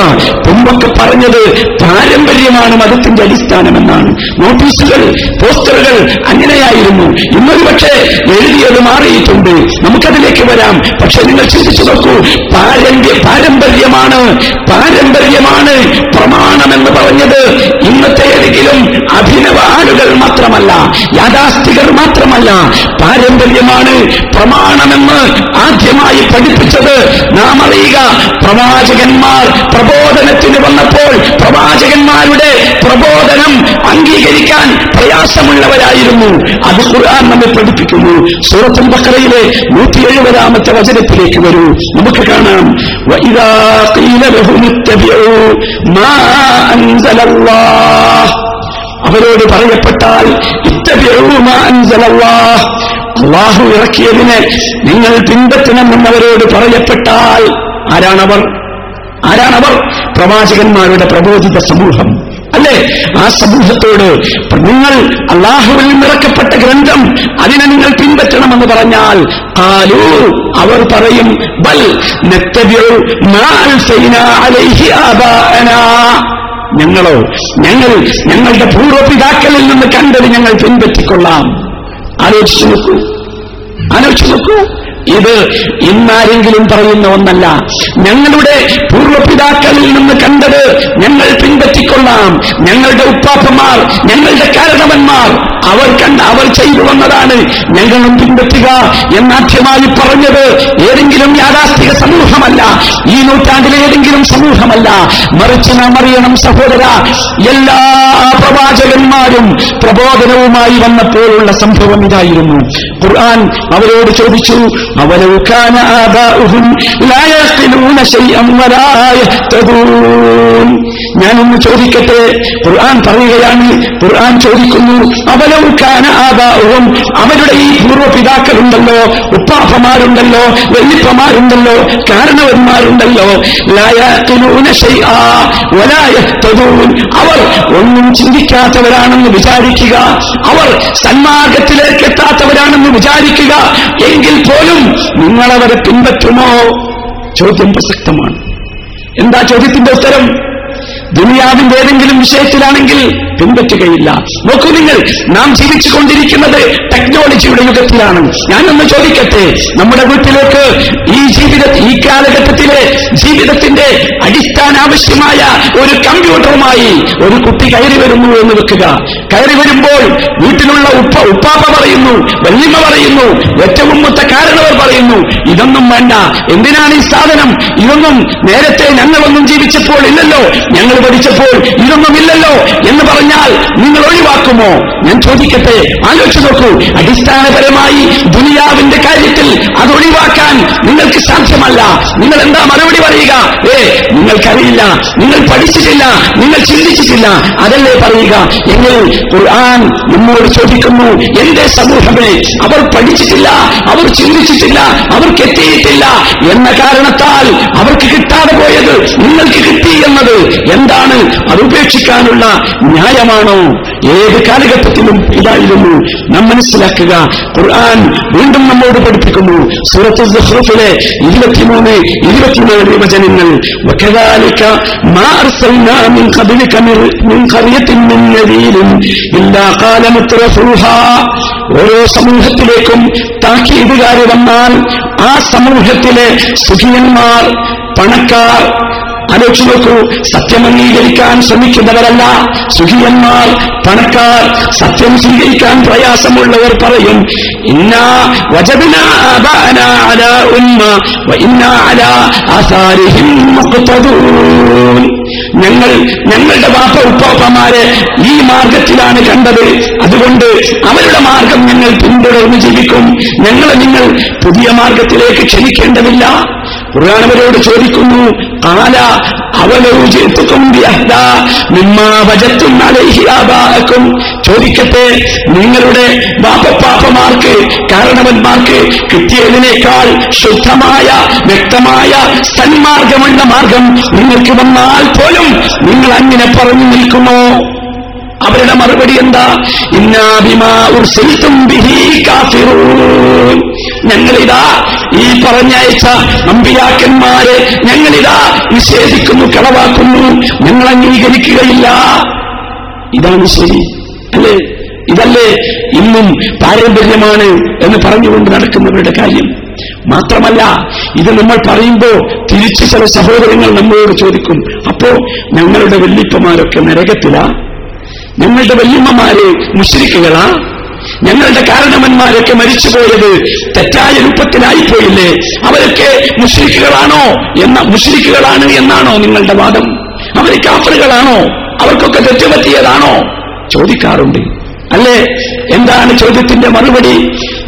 മുമ്പൊക്കെ പറഞ്ഞത് പാരമ്പര്യമാണ് മതത്തിന്റെ അടിസ്ഥാനമെന്നാണ്. നോട്ടീസുകൾ പോസ്റ്ററുകൾ അങ്ങനെയായിരുന്നു. ഇന്നൊരു പക്ഷേ എഴുതിയത് മാറിയിട്ടുണ്ട്. നമുക്കതിലേക്ക് വരാം. പക്ഷെ നിങ്ങൾ ചിന്തിച്ചു നോക്കൂ പാരമ്പര്യ പാരമ്പര്യമാണ് പാരമ്പര്യമാണ് പ്രമാണമെന്ന് പറഞ്ഞത്. ഇന്നത്തെ ഏതെങ്കിലും അഭിനവ ആളുകൾ മാത്രമല്ല യാഥാസ്ഥികർ മാത്രമല്ല പാരമ്പര്യമാണ് പ്രമാണമെന്ന് ആദ്യമായി പഠിപ്പിച്ചത് നാം അറിയുക. പ്രവാചകന്മാർ പ്രബോധനത്തിന് വന്നപ്പോൾ പ്രവാചകന്മാരുടെ പ്രബോധനം അംഗീകരിക്കാൻ പ്രയാസമുള്ളവരായിരുന്നു. അത് ഖുർആൻ നമ്മെ പഠിപ്പിക്കുന്നു. സൂറത്തുൽ ബക്കറയിലെ നൂറ്റി എഴുപതാമത്തെ വചനത്തിലേക്ക് വരൂ. നമുക്ക് കാണാം. അവരോട് പറയപ്പെട്ടാൽ അള്ളാഹു ഇറക്കിയതിനെ നിങ്ങൾ പിന്തുണമെന്നവരോട് പറയപ്പെട്ടാൽ ആരാണവർ ആരാണവർ പ്രവാചകന്മാരുടെ പ്രബോധിത സമൂഹം. അല്ലേ? ആ സമൂഹത്തോട് നിങ്ങൾ അള്ളാഹുവിൽ നിറക്കപ്പെട്ട ഗ്രന്ഥം അതിനെ നിങ്ങൾ പിൻപറ്റണമെന്ന് പറഞ്ഞാൽ ആലൂ അവർ പറയും ബൽ ഞങ്ങളോ ഞങ്ങൾ ഞങ്ങളുടെ പൂർവപിതാക്കളിൽ നിന്ന് കണ്ടത് ഞങ്ങൾ പിൻപറ്റിക്കൊള്ളാം. ആലോചിച്ചു നോക്കൂ. ആലോചിച്ചു നോക്കൂ. ഇത് ഇന്നാരെങ്കിലും പറയുന്ന ഒന്നല്ല. ഞങ്ങളുടെ പൂർവപിതാക്കളിൽ നിന്ന് കണ്ടത് ഞങ്ങൾ പിൻപറ്റിക്കൊള്ളാം. ഞങ്ങളുടെ ഉപ്പാപ്പന്മാർ ഞങ്ങളുടെ കാരണവന്മാർ അവർ കണ്ട അവർ ചെയ്തു വന്നതാണ് ഞങ്ങളും പിൻപറ്റുക എന്നാദ്യമായി പറഞ്ഞത് ഏതെങ്കിലും യാഥാസ്ഥിക സമൂഹമല്ല. ഈ നൂറ്റാണ്ടിലെ ഏതെങ്കിലും സമൂഹമല്ല. മറിച്ച് നാം അറിയണം സഹോദര എല്ലാ പ്രവാചകന്മാരും പ്രബോധനവുമായി വന്നപ്പോഴുള്ള സംഭവം ഇതായിരുന്നു. ഖുർആൻ അവരോട് ചോദിച്ചു ആബാഉഹും ലാ വലാ യഹ്തദൂൻ. ഞാനൊന്ന് ചോദിക്കട്ടെ? ഖുർആൻ പറയുകയാണ്. ഖുർആൻ ചോദിക്കുന്നു അവലൗക്കാന കാന ആബാഉഹും അവരുടെ ഈ പൂർവ പൂർവപിതാക്കളുണ്ടല്ലോ ഉപ്പാപ്പമാരുണ്ടല്ലോ വല്യപ്പമാരുണ്ടല്ലോ കാരണവന്മാരുണ്ടല്ലോ ലാ വലാ യഹ്തദൂൻ. അവർ ഒന്നും ചിന്തിക്കാത്തവരാണെന്ന് വിചാരിക്കുക അവർ സന്മാർഗത്തിലേക്ക് എത്താത്തവരാണെന്ന് വിചാരിക്കുക എങ്കിൽ പോലും നിങ്ങളവരെ പിൻപറ്റുമോ? ചോദ്യം പ്രസക്തമാണ്. എന്താ ചോദ്യത്തിന്റെ ഉത്തരം? ദുനിയാവിന്റെ ഏതെങ്കിലും വിഷയത്തിലാണെങ്കിൽ പിൻപറ്റുകയില്ല. നോക്കൂ നിങ്ങൾ നാം ജീവിച്ചു കൊണ്ടിരിക്കുന്നത് ടെക്നോളജിയുടെ യുഗത്തിലാണ്. ഞാനൊന്ന് ചോദിക്കട്ടെ നമ്മുടെ വീട്ടിലേക്ക് ഈ ജീവിത ഈ കാലഘട്ടത്തിലെ ജീവിതത്തിന്റെ അടിസ്ഥാന ആവശ്യമായ ഒരു കമ്പ്യൂട്ടറുമായി ഒരു കുട്ടി കയറി വരുന്നു എന്ന് വെക്കുക. കയറി വരുമ്പോൾ വീട്ടിലുള്ള ഉപ്പ ഉപ്പാപ്പ പറയുന്നു വല്യമ്മ പറയുന്നു ഏറ്റവും മുത്ത കാരണവർ പറയുന്നു ഇതൊന്നും വേണ്ട. എന്തിനാണ് ഈ സാധനം? ഇതൊന്നും നേരത്തെ ഞങ്ങളൊന്നും ജീവിച്ചപ്പോൾ ഇല്ലല്ലോ. ഞങ്ങൾ പഠിച്ചപ്പോൾ ഇതൊന്നും ഇല്ലല്ലോ എന്ന് പറഞ്ഞാൽ നിങ്ങൾ ഒഴിവാക്കുമോ? ഞാൻ ചോദിക്കട്ടെ ആലോചിച്ചു നോക്കൂ. അടിസ്ഥാനപരമായി ദുനിയാവിന്റെ കാര്യത്തിൽ അത് ഒഴിവാക്കാൻ നിങ്ങൾക്ക് സാധ്യമല്ല. നിങ്ങൾ എന്താ മറുപടി പറയുക? ഏ നിങ്ങൾക്കറിയില്ല നിങ്ങൾ പഠിച്ചിട്ടില്ല നിങ്ങൾ ചിന്തിച്ചിട്ടില്ല. അതല്ലേ പറയുക? എങ്കിൽ ഖുർആൻ നമ്മോട് ചോദിക്കുന്നു എന്റെ സമൂഹമേ അവർ പഠിച്ചിട്ടില്ല അവർ ചിന്തിച്ചിട്ടില്ല അവർക്ക് എത്തിയിട്ടില്ല എന്ന കാരണത്താൽ അവർക്ക് കിട്ടാതെ പോയത് നിങ്ങൾക്ക് കിട്ടി എന്നത് എന്താണ്? അത് ഉപേക്ഷിക്കാനുള്ള ന്യായമാണോ? ഏത് കാലഘട്ടത്തിലും ഇതായിരുന്നു. നാം മനസ്സിലാക്കുക ഖുർആൻ വീണ്ടും നമ്മോട് പഠിപ്പിക്കുന്നു. സൂറത്ത് സുഹൃത്തിലെ ഇരുപത്തിമൂന്ന് ഇരുപത്തിനാല് വചനങ്ങൾ. ഓരോ സമൂഹത്തിലേക്കും താക്കീതുകാരി വന്നാൽ ആ സമൂഹത്തിലെ സുഖിയന്മാർ പണക്കാർ ആലോചിച്ചു നോക്കൂ സത്യം അംഗീകരിക്കാൻ ശ്രമിക്കുന്നവരല്ല. സുഖിയന്മാർ പണക്കാർ സത്യം സ്വീകരിക്കാൻ പ്രയാസമുള്ളവർ പറയും ഇന്നാ വജബിന ഉമ്മ ഞങ്ങൾ ഞങ്ങളുടെ വാപ്പ ഉപ്പാപ്പമാരെ ഈ മാർഗത്തിലാണ് കണ്ടത്. അതുകൊണ്ട് അവരുടെ മാർഗം ഞങ്ങൾ പിന്തുടർന്ന് ജീവിക്കും. ഞങ്ങളെ നിങ്ങൾ പുതിയ മാർഗത്തിലേക്ക് ക്ഷണിക്കേണ്ടതില്ല. ഖുർആൻവരോട് ചോദിക്കുന്നു قال أولو جئتكم بأهدى مما وجدتم عليه آباءكم ചോദിക്കട്ടെ നിങ്ങളുടെ ബാപ്പപ്പാപ്പമാർക്ക് കാരണവന്മാർക്ക് കിട്ടിയതിനേക്കാൾ ശുദ്ധമായ വ്യക്തമായ സന്മാർഗമുള്ള മാർഗം നിങ്ങൾക്ക് വന്നാൽ പോലും നിങ്ങൾ അങ്ങനെ പറഞ്ഞു നിൽക്കുമോ അവരുടെ മറുപടി എന്താ? ഞങ്ങളിതാ ഈ പറഞ്ഞയച്ച അമ്പിയാക്കന്മാരെ ഞങ്ങളിതാ നിഷേധിക്കുന്നു കളവാക്കുന്നു. ഞങ്ങൾ അംഗീകരിക്കുകയില്ല. ഇതാണ് ശരി അല്ലേ? ഇതല്ലേ ഇന്നും പാരമ്പര്യമാണ് എന്ന് പറഞ്ഞുകൊണ്ട് നടക്കുന്നവരുടെ കാര്യം. മാത്രമല്ല ഇത് നമ്മൾ പറയുമ്പോ തിരിച്ചു ചില സഹോദരങ്ങൾ നമ്മളോട് ചോദിക്കും അപ്പോ ഞങ്ങളുടെ വല്യപ്പമാരൊക്കെ നരകത്തിലാ? ഞങ്ങളുടെ വല്യമ്മമാര് മുശ്രിക്കുകളാ ഞങ്ങളുടെ കാരണവന്മാരൊക്കെ മരിച്ചുപോയത് തെറ്റായ രൂപത്തിലായി പോയില്ലേ അവരൊക്കെ മുശ്രിക്കുകളാണോ എന്ന മുശ്രിക്കുകളാണ് എന്നാണോ നിങ്ങളുടെ വാദം? അവർ കാഫറുകളാണോ? അവർക്കൊക്കെ തെറ്റുപറ്റിയതാണോ? ചോദിക്കാറുണ്ട്. അല്ലേ? എന്താണ് ചോദ്യത്തിന്റെ മറുപടി?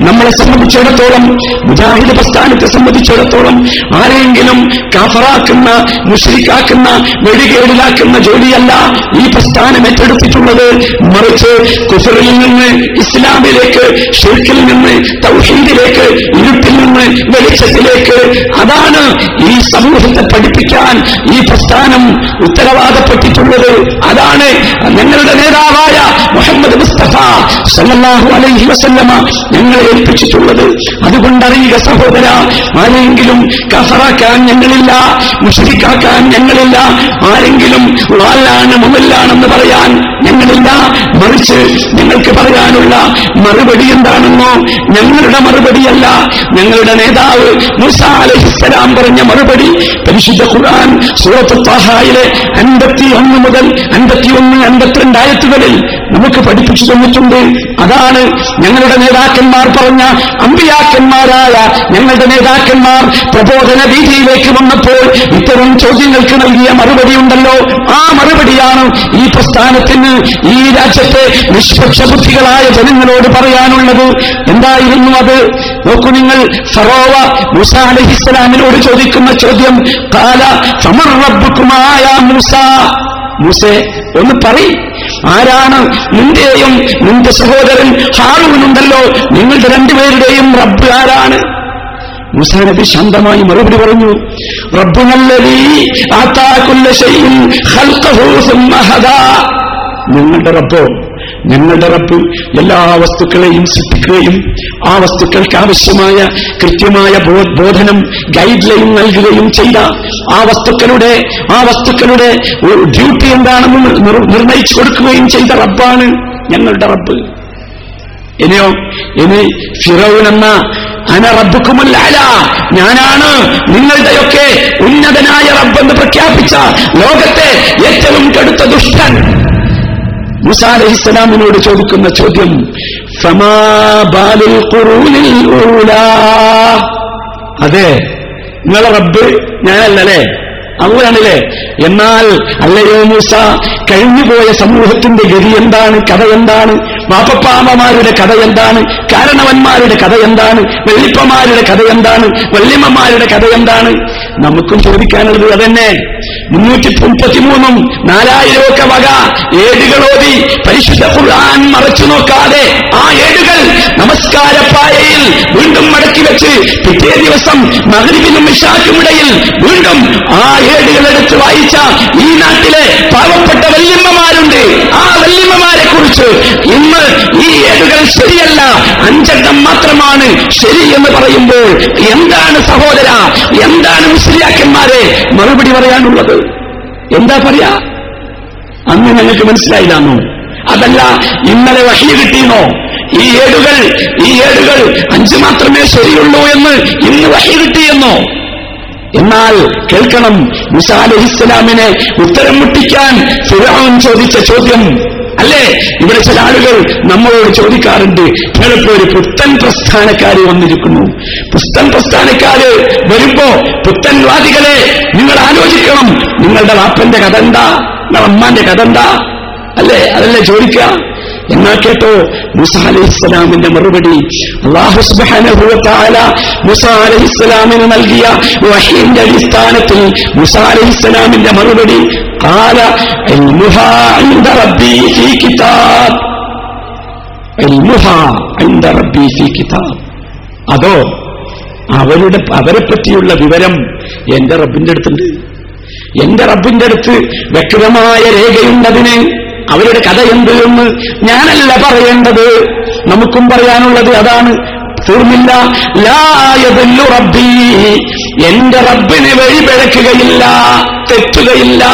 നമ്മളെ സംബന്ധിച്ചിടത്തോളം മുജാഹിദ് പ്രസ്ഥാനത്തെ സംബന്ധിച്ചിടത്തോളം ആരെങ്കിലും കാഫറാക്കുന്ന മുഷ്രിക്കാക്കുന്ന വെടികേടിലാക്കുന്ന ജോലിയല്ല ഈ പ്രസ്ഥാനം ഏറ്റെടുത്തിട്ടുള്ളത്. മറിച്ച് കുഫറിൽ നിന്ന് ഇസ്ലാമിലേക്ക് ഷിർക്കിൽ നിന്ന് തൗഹീദിലേക്ക് ഇരുട്ടിൽ നിന്ന് വെളിച്ചത്തിലേക്ക്. അതാണ് ഈ സമൂഹത്തെ പഠിപ്പിക്കാൻ ഈ പ്രസ്ഥാനം ഉത്തരവാദപ്പെട്ടിട്ടുള്ളത്. അതാണ് ഞങ്ങളുടെ നേതാവായ മുഹമ്മദ് മുസ്തഫ സല്ലാഹു അലൈഹി വസല്ലമ ഞങ്ങളെ ഏൽപ്പിച്ചിട്ടുള്ളത് അതുകൊണ്ടറിയുക സഹോദര ആരെങ്കിലും കസറാക്കാൻ ഞങ്ങളില്ല മുഷരിക്കാക്കാൻ ഞങ്ങളില്ല ആരെങ്കിലും വാലാണ് മുമ്പില്ലാണെന്ന് പറയാൻ ഞങ്ങളില്ല. മറിച്ച് നിങ്ങൾക്ക് പറയാനുള്ള മറുപടി എന്താണെന്നോ? ഞങ്ങളുടെ മറുപടിയല്ല. ഞങ്ങളുടെ നേതാവ് മുസ പറഞ്ഞ മറുപടി പരിശുദ്ധ ഖുർആൻ സൂറത്ത് താഹായിലെ അൻപത്തി ഒന്ന് മുതൽ അൻപത്തിയൊന്ന് അൻപത്തിരണ്ട് ആയത്തുകളിൽ നമുക്ക് പഠിപ്പിച്ചു തന്നിട്ടുണ്ട്. അതാണ് ഞങ്ങളുടെ നേതാക്കന്മാർ പറഞ്ഞ അമ്പിയാക്കന്മാരായ ഞങ്ങളുടെ നേതാക്കന്മാർ പ്രബോധന രീതിയിലേക്ക് വന്നപ്പോൾ ഇത്തരം ചോദ്യങ്ങൾക്ക് നൽകിയ മറുപടി ഉണ്ടല്ലോ. ആ മറുപടിയാണ് ഈ പ്രസ്ഥാനത്തിന് ഈ രാജ്യത്തെ നിഷ്പക്ഷ ബുദ്ധികളായ ജനങ്ങളോട് പറയാനുള്ളത് എന്തായിരുന്നു അത്? നോക്കൂ നിങ്ങൾ സറോവ മുസ അലഹിസ്സലാമിനോട് ചോദിക്കുന്ന ചോദ്യം കാല സമർ മുസ? മുസെ ഒന്ന് പറയും. ആരാണ് നിന്റെയും നിന്റെ സഹോദരൻ ഹാറൂനുണ്ടല്ലോ? നിങ്ങളുടെ രണ്ടുപേരുടെയും റബ്ബ് ആരാണ്? മുസാനബി ശാന്തമായി മറുപടി പറഞ്ഞു റബ്ബുനല്ലീ ആതാകുല്ല ശൈഇൻ ഞങ്ങളുടെ റബ്ബോ ഞങ്ങളുടെ റബ്ബ് എല്ലാ വസ്തുക്കളെയും സൃഷ്ടിക്കുകയും ആ വസ്തുക്കൾക്ക് ആവശ്യമായ കൃത്യമായ ബോധനം ഗൈഡ് ലൈൻ നൽകുകയും ചെയ്ത ആ വസ്തുക്കളുടെ ആ വസ്തുക്കളുടെ ഡ്യൂട്ടി എന്താണെന്ന് നിർ- നിർണയിച്ചു കൊടുക്കുകയും ചെയ്ത റബ്ബാണ് ഞങ്ങളുടെ റബ്ബ്. ഇനിയോ ഇനി ഫിറോൻ എന്ന അന റബ്ബുക്കുമല്ല ഞാനാണ് നിങ്ങളുടെയൊക്കെ ഉന്നതനായ റബ്ബെന്ന് പ്രഖ്യാപിച്ച ലോകത്തെ ഏറ്റവും കടുത്ത ദുഷ്ടൻ. മുസാ അലഹിസ്സലാമിനോട് ചോദിക്കുന്ന ചോദ്യം. അതെ നിങ്ങളെ റബ്ബ് ഞാനല്ലല്ലേ അവരാണല്ലേ എന്നാൽ അല്ലയോ മൂസ കഴിഞ്ഞുപോയ സമൂഹത്തിന്റെ ഗതി എന്താണ്? കഥ എന്താണ്? വാപ്പപ്പാമ്മമാരുടെ കഥ എന്താണ്? കാരണവന്മാരുടെ കഥ എന്താണ്? വെള്ളിപ്പമാരുടെ കഥ എന്താണ്? വല്യമ്മമാരുടെ കഥ എന്താണ്? നമുക്കും ചോദിക്കാനുള്ളത് അതന്നെ. മുന്നൂറ്റി മുപ്പത്തിമൂന്നും നാലായിരം ഒക്കെ വക ഏടുകളോതി പരിശുദ്ധ ഖുർആൻ മറച്ചു നോക്കാതെ ആ ഏടുകൾ നമസ്കാരപ്പായയിൽ വീണ്ടും മടക്കി വെച്ച് പിറ്റേ ദിവസം മകരിവിനും ഇഷാക്കുമിടയിൽ വീണ്ടും ആ ഏടുകൾ എടുത്ത് വായിച്ച ഈ നാട്ടിലെ പാവപ്പെട്ട വല്യമ്മമാരുണ്ട്. ആ വല്യമ്മമാരെ കുറിച്ച് ഇന്ന് ഈ ഏടുകൾ ശരിയല്ല. അഞ്ചെണ്ണം മാത്രമാണ് ശരി എന്ന് പറയുമ്പോൾ എന്താണ് സഹോദര? എന്താണ് മുസ്ലിയാക്കന്മാരെ മറുപടി പറയാനുള്ളത്? എന്താ പറയാ? അന്ന് ഞങ്ങൾക്ക് മനസ്സിലായില്ലാന്നോ? അതല്ല ഇന്നലെ വഹി കിട്ടിയെന്നോ? ഈ ഏടുകൾ ഈ ഏടുകൾ അഞ്ച് മാത്രമേ ശരിയുള്ളൂ എന്ന് ഇന്ന് വഹി കിട്ടിയെന്നോ? എന്നാൽ കേൾക്കണം. മുസാ അലഹിസ്സലാമിനെ ഉത്തരം മുട്ടിക്കാൻ ഫിറോൻ ചോദിച്ച ചോദ്യം അല്ലേ? ഇവിടെ ചില ആളുകൾ നമ്മളോട് ചോദിക്കാറുണ്ട് ചിലപ്പോ ഒരു പുത്തൻ പ്രസ്ഥാനക്കാര് വന്നിരിക്കുന്നു. പുത്തൻ പ്രസ്ഥാനക്കാര് വരുമ്പോ പുത്തൻവാദികളെ നിങ്ങൾ ആലോചിക്കണം. നിങ്ങളുടെ വാപ്പന്റെ കഥ എന്താ? നിങ്ങളുടെ അമ്മാന്റെ കഥ എന്താ? അല്ലേ? അതല്ലേ ചോദിക്കുക? എന്നാ കേട്ടോ മുസ അലഹിസ്സലാമിന്റെ മറുപടി അള്ളാഹു സുബ്ഹാനഹു വ തആല മുസ അലഹിസ്സലാമിന് നൽകിയ വഹീന്റെ അടിസ്ഥാനത്തിൽ മുസ അലഹിസ്സലാമിന്റെ മറുപടി قال علمها عند ربي في كتاب علمها عند ربي في كتاب അതോ അവരുടെ അവരെ പറ്റിയുള്ള വിവരം എന്റെ റബ്ബിന്റെ അടുത്തുണ്ട് എന്റെ റബ്ബിന്റെ അടുത്ത് വ്യക്തമായ രേഖയുണ്ടതിന് അവരുടെ കഥ എന്ത് എന്ന് ഞാനല്ല പറയേണ്ടത്. നമുക്കും പറയാനുള്ളത് അതാണ്. തീർന്നില്ല. ലായതല്ലു റബ്ബി. എന്റെ റബ്ബിനെ വഴിപിഴക്കുകയില്ല. തെറ്റുകയില്ല.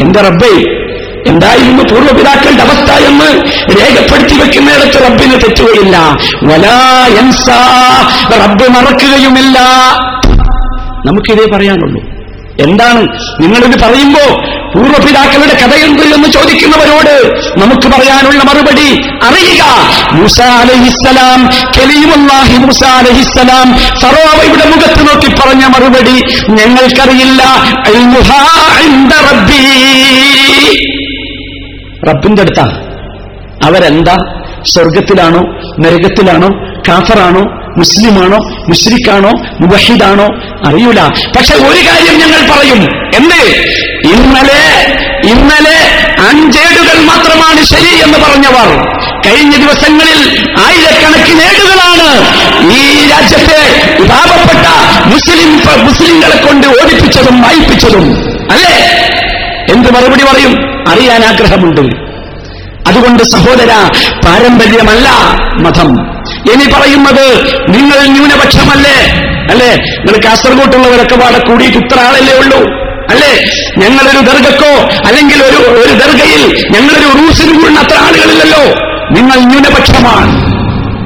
എന്റെ റബ്ബേ എന്തായിരുന്നു പൂർവപിതാക്കളുടെ അവസ്ഥ എന്ന് രേഖപ്പെടുത്തി വെക്കുന്നിടത്ത് റബ്ബിന് തെറ്റുകയില്ല. വലായൻസ റബ്ബ് മറക്കുകയുമില്ല. നമുക്കിതേ പറയാനുള്ളൂ. എന്താണ് നിങ്ങളിത് പറയുമ്പോ പൂർവപിതാക്കളുടെ കഥയുണ്ട് എന്ന് ചോദിക്കുന്നവരോട് നമുക്ക് പറയാനുള്ള മറുപടി അറിയുക. മൂസ കലീമുല്ലാഹി മൂസ അലഹിസ്സലാം മുഖത്ത് നോക്കി പറഞ്ഞ മറുപടി ഞങ്ങൾക്കറിയില്ല. റബ്ബിന്റെ അടുത്താണ് അവരെന്താ? സ്വർഗത്തിലാണോ നരകത്തിലാണോ? കാഫറാണോ? മുസ്ലിമാണോ മുസ്ലിക്കാണോ മുബഹിദാണോ അറിയൂല. പക്ഷെ ഒരു കാര്യം ഞങ്ങൾ പറയും. എന്ത്? ഇന്നലെ ഇന്നലെ അഞ്ചേടുകൾ മാത്രമാണ് ശരി എന്ന് പറഞ്ഞവർ. കഴിഞ്ഞ ദിവസങ്ങളിൽ ആയിരക്കണക്കിന് ഏടുകളാണ് ഈ രാജ്യത്തെ പാപപ്പെട്ട മുസ്ലിം മുസ്ലിങ്ങളെ കൊണ്ട് ഓടിപ്പിച്ചതും വായിപ്പിച്ചതും. അല്ലേ? എന്ത് മറുപടി പറയും? അറിയാൻ ആഗ്രഹമുണ്ട്. അതുകൊണ്ട് സഹോദര പാരമ്പര്യമല്ല മതം. ഇനി പറയുന്നത് നിങ്ങൾ ന്യൂനപക്ഷമല്ലേ? അല്ലേ? നിങ്ങൾ കാസർഗോട്ടുള്ളവരൊക്കെ പാടെ കൂടിയിട്ട് ഇത്ര ആളല്ലേ ഉള്ളൂ. അല്ലേ? ഞങ്ങളൊരു ദർഗക്കോ അല്ലെങ്കിൽ ഒരു ഒരു ദർഗയിൽ ഞങ്ങളൊരു റൂസിന് കൂടുന്ന അത്ര ആളുകളില്ലല്ലോ. നിങ്ങൾ ന്യൂനപക്ഷമാണ്.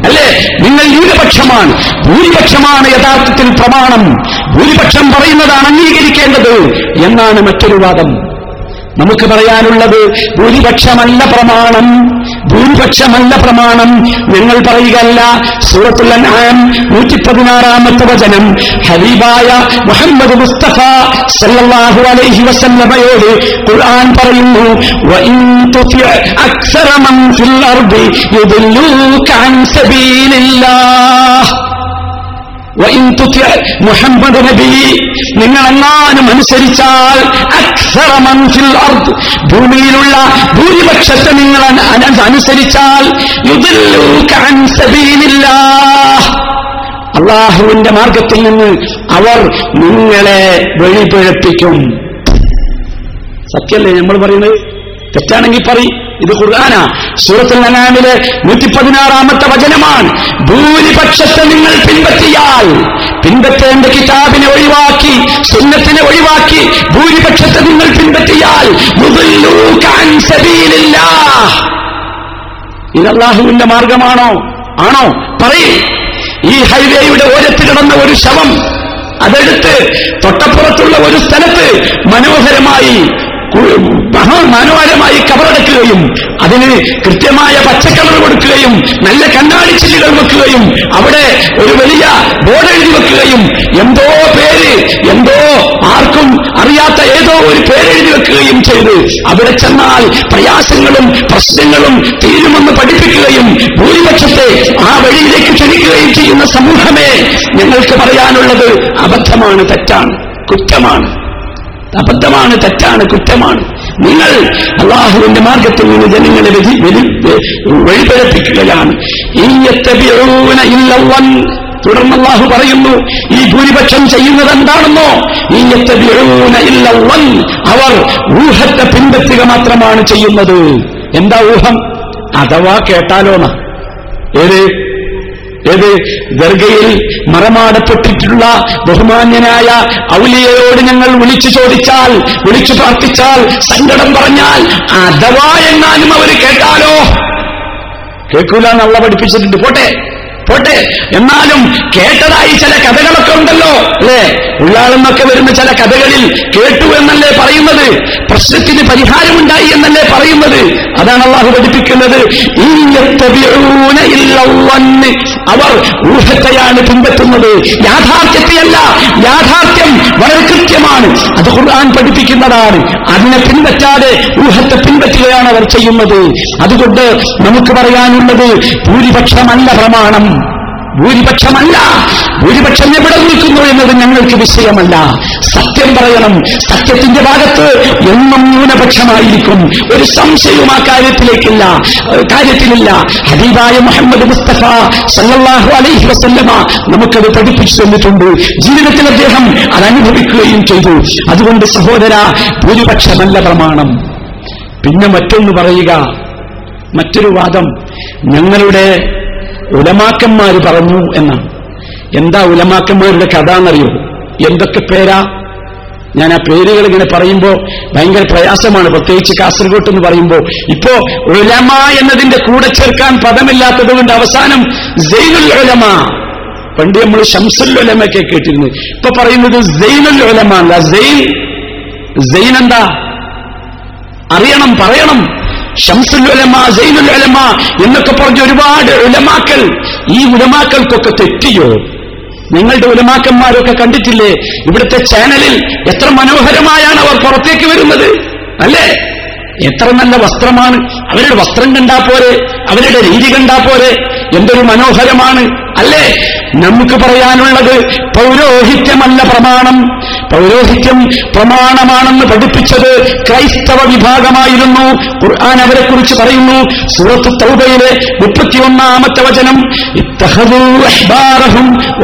അല്ലേ? നിങ്ങൾ ന്യൂനപക്ഷമാണ്. ഭൂരിപക്ഷമാണ് യഥാർത്ഥത്തിൽ പ്രമാണം. ഭൂരിപക്ഷം പറയുന്നതാണ് അംഗീകരിക്കേണ്ടത്. എന്നാണ് മറ്റൊരു വാദം. നമുക്ക് പറയാനുള്ളത് ഭൂരിപക്ഷമല്ല പ്രമാണം ഭൂരിപക്ഷമല്ല പ്രമാണം. നിങ്ങൾ പറയുകയല്ല സൂറത്തുൽ അൻആം നൂറ്റി പതിനാറാമത്തെ വചനം ഹബീബായ മുഹമ്മദ് മുസ്തഫ സല്ലാഹു അലൈഹി വസല്ലമയോട് ഖുർആൻ പറയുന്നു അക്ഷരമം ഫിൽ അർദി യുദല്ലൂക അൻ സബീലില്ലാഹ്. മുഹമ്മദ് നബി നിങ്ങൾ എങ്ങാനും അനുസരിച്ചാൽ ഭൂമിയിലുള്ള ഭൂരിപക്ഷത്തെ നിങ്ങൾ അന- അന- അനുസരിച്ചാൽ അള്ളാഹുവിന്റെ മാർഗത്തിൽ നിന്ന് അവർ നിങ്ങളെ വെളിപിഴപ്പിക്കും സത്യല്ലേ നമ്മൾ പറയുന്നത്? തെറ്റാണെങ്കിൽ പറയും. ഇത് ഖുർആാന. സൂറത്തുൽ അനാമിലെ നൂറ്റി പതിനാറാമത്തെ വചനമാണ്. ഭൂരിപക്ഷത്തെ നിങ്ങൾ പിൻപറ്റിയാൽ പിൻപറ്റേണ്ട കിതാബിനെ ഒഴിവാക്കി സുന്നത്തിനെ ഒഴിവാക്കി ഭൂരിപക്ഷത്തെ നിങ്ങൾ പിൻപറ്റിയാൽ ഇതല്ലാഹുവിന്റെ മാർഗമാണോ? ആണോ? പറയും. ഈ ഹൈവേയുടെ ഓരത്ത് കിടന്ന ഒരു ശവം അതെടുത്ത് തൊട്ടപ്പുറത്തുള്ള ഒരു സ്ഥലത്ത് മനോഹരമായി മഹാമനോഹരമായി കവറടക്കുകയും അതിന് കൃത്യമായ പച്ചക്കളർ കൊടുക്കുകയും നല്ല കണ്ണാടി ചില്ലുകൾ വെക്കുകയും അവിടെ ഒരു വലിയ ബോർഡ് എഴുതി വെക്കുകയും എന്തോ പേര് എന്തോ ആർക്കും അറിയാത്ത ഏതോ ഒരു പേരെഴുതി വെക്കുകയും ചെയ്ത് അവിടെ ചെന്നാൽ പ്രയാസങ്ങളും പ്രശ്നങ്ങളും തീരുമെന്ന് പഠിപ്പിക്കുകയും ഭൂരിപക്ഷത്തെ ആ വഴിയിലേക്ക് ക്ഷണിക്കുകയും ചെയ്യുന്ന സമൂഹമേ ഞങ്ങൾക്ക് പറയാനുള്ളത് അബദ്ധമാണ് തെറ്റാണ് കുറ്റമാണ്. അബദ്ധമാണ് തെറ്റാണ് കുറ്റമാണ്. നിങ്ങൾ അള്ളാഹുവിന്റെ മാർഗത്തിൽ നിന്ന് ജനങ്ങളെ വഴിപെടുപ്പിക്കുകയാണ് തുടർന്ന് അള്ളാഹു പറയുന്നു ഈ ഭൂരിപക്ഷം ചെയ്യുന്നത് എന്താണെന്നോ? അവർ ഊഹത്തെ പിൻപറ്റുക മാത്രമാണ് ചെയ്യുന്നത്. എന്താ ഊഹം? അഥവാ കേട്ടാലോന്ന. ഏത്? ഏത് ദർഗയിൽ മറമാടപ്പെട്ടിട്ടുള്ള ബഹുമാന്യനായ ഔലിയയോട് ഞങ്ങൾ വിളിച്ചു ചോദിച്ചാൽ വിളിച്ചു പ്രാർത്ഥിച്ചാൽ സങ്കടം പറഞ്ഞാൽ അഥവാ എന്നാലും അവർ കേട്ടാലോ? കേൾക്കൂല എന്നുള്ള പഠിപ്പിച്ചിട്ടുണ്ട്. പോട്ടെ. പോട്ടെ. എന്നാലും കേട്ടതായി ചില കഥകളൊക്കെ ഉണ്ടല്ലോ അല്ലേ? ഉള്ളാളെന്നൊക്കെ വരുന്ന ചില കഥകളിൽ കേട്ടു എന്നല്ലേ പറയുന്നത്? പ്രശ്നത്തിന് പരിഹാരമുണ്ടായി എന്നല്ലേ പറയുന്നത്? അതാണ് അള്ളാഹു പഠിപ്പിക്കുന്നത്. അവർ ഊഹത്തെയാണ് പിൻപറ്റുന്നത്. യാഥാർത്ഥ്യത്തെയല്ല യാഥാർത്ഥ്യം വളരെ കൃത്യമാണ്. അത് ഖുർആൻ പഠിപ്പിക്കുന്നതാണ്. അതിനെ പിൻപറ്റാതെ ഊഹത്തെ പിൻപറ്റുകയാണ് അവർ ചെയ്യുന്നത്. അതുകൊണ്ട് നമുക്ക് പറയാനുള്ളത് ഭൂരിപക്ഷമല്ല പ്രമാണം. ഭൂരിപക്ഷമല്ല. ഭൂരിപക്ഷം എവിടെ നിൽക്കുന്നു എന്നത് ഞങ്ങൾക്ക് വിഷയമല്ല. സത്യം പറയണം. സത്യത്തിന്റെ ഭാഗത്ത് എന്നും ന്യൂനപക്ഷമായിരിക്കും. ഒരു സംശയവും ആ കാര്യത്തിലേക്കില്ല. കാര്യത്തിലില്ല. ഹബീബായ മുഹമ്മദ് മുസ്തഫ സല്ലാഹു അലൈഹി വസല്ലമ നമുക്കത് പഠിപ്പിച്ചു തന്നിട്ടുണ്ട്. ജീവിതത്തിൽ അദ്ദേഹം അത് അനുഭവിക്കുകയും ചെയ്തു. അതുകൊണ്ട് സഹോദര ഭൂരിപക്ഷമല്ല പ്രമാണം. പിന്നെ മറ്റൊന്ന് പറയുക. മറ്റൊരു വാദം. ഞങ്ങളുടെ ഉലമാക്കന്മാർ പറഞ്ഞു എന്നാണ്. എന്താ ഉലമാക്കന്മാരുടെ കഥ എന്നറിയോ? എന്തൊക്കെ പേരാ? ഞാൻ ആ പേരുകൾ ഇങ്ങനെ പറയുമ്പോൾ ഭയങ്കര പ്രയാസമാണ്. പ്രത്യേകിച്ച് കാസർഗോട്ട് എന്ന് പറയുമ്പോൾ ഇപ്പോ ഉലമ എന്നതിന്റെ കൂടെ ചേർക്കാൻ പദമില്ലാത്തത് കൊണ്ട് അവസാനം ജൈനുൽ ഉലമ. പണ്ട് നമ്മൾ ഷംസുൽ ഉലമയൊക്കെ കേട്ടിരുന്നു. ഇപ്പൊ പറയുന്നത് ജൈനുൽ ഉലമ അല്ല. ജൈൻ ജൈൻ എന്താ? അറിയണം പറയണം. എന്നൊക്കെ പറഞ്ഞ ഒരുപാട് ഉലമാക്കൽ ഈ ഉലമാക്കൾക്കൊക്കെ തെറ്റിയോ? നിങ്ങളുടെ ഉലമാക്കന്മാരൊക്കെ കണ്ടിട്ടില്ലേ? ഇവിടുത്തെ ചാനലിൽ എത്ര മനോഹരമായാണ് അവർ പുറത്തേക്ക് വരുന്നത് അല്ലേ? എത്ര നല്ല വസ്ത്രമാണ്. അവരുടെ വസ്ത്രം കണ്ടാ പോരെ അവരുടെ രീതി കണ്ടാ പോരെ. എന്തൊരു മനോഹരമാണ് അല്ലേ? നമുക്ക് പറയാനുള്ളത് പൗരോഹിത്യമല്ല പ്രമാണം. പൗരോഹിത്യം പ്രമാണമാണെന്ന് പഠിപ്പിച്ചത് ക്രൈസ്തവ വിഭാഗമായിരുന്നു. ഖുർആൻ അവരെ കുറിച്ച് പറയുന്നു. സൂറത്ത് തൗബയിലെ മുപ്പത്തിയൊന്നാമത്തെ വചനം ഇത്തഹദൂ അഹ്ബാറഹും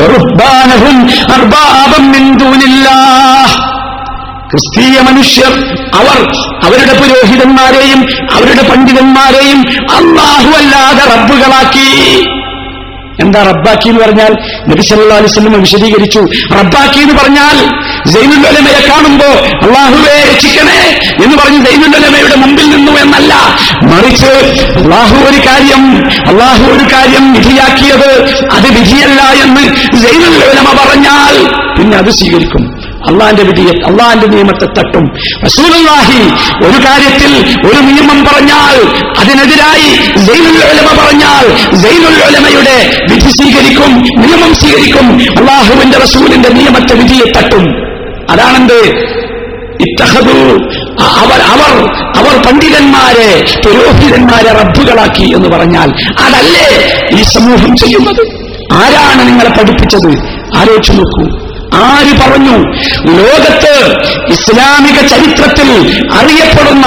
ക്രിസ്തീയ മനുഷ്യർ അവർ അവരുടെ പുരോഹിതന്മാരെയും അവരുടെ പണ്ഡിതന്മാരെയും അള്ളാഹു അല്ലാതെ റബ്ബുകളാക്കി. എന്താ റബ്ബാക്കി എന്ന് പറഞ്ഞാൽ? നബി അലിസ്ലമ വിശദീകരിച്ചു. റബ്ബാക്കി എന്ന് പറഞ്ഞാൽ ജൈനുല്ലമയെ കാണുമ്പോ അള്ളാഹുവേ രക്ഷിക്കണേ എന്ന് പറഞ്ഞ് ജൈനുല്ലമയുടെ മുമ്പിൽ നിന്നു എന്നല്ല. മറിച്ച് അള്ളാഹു ഒരു കാര്യം അള്ളാഹു ഒരു കാര്യം വിധിയാക്കിയത് അത് വിധിയല്ല എന്ന് ജൈനുല്ലമ പറഞ്ഞാൽ പിന്നെ അത് സ്വീകരിക്കും. അള്ളാന്റെ വിധിയെ അള്ളാന്റെ നിയമത്തെ തട്ടും. റസൂലുള്ളാഹി ഒരു കാര്യത്തിൽ ഒരു നിയമം പറഞ്ഞാൽ അതിനെതിരായി ഉലമ പറഞ്ഞാൽ സൈനുൽ ഉലമയുടെ വിധി സ്വീകരിക്കും നിയമം സ്വീകരിക്കും. അള്ളാഹുവിന്റെ റസൂലിന്റെ നിയമത്തെ വിധിയെ തട്ടും. അതാണെന്ത്? ഇത്തഹദു അവർ അവർ അവർ പണ്ഡിതന്മാരെ പുരോഹിതന്മാരെ റബ്ബുകളാക്കി എന്ന് പറഞ്ഞാൽ അതല്ലേ ഈ സമൂഹം ചെയ്യുന്നത്? ആരാണ് നിങ്ങളെ പഠിപ്പിച്ചത്? ആലോചിച്ചു നോക്കൂ. ആര് പറഞ്ഞു? ലോകത്ത് ഇസ്ലാമിക ചരിത്രത്തിൽ അറിയപ്പെടുന്ന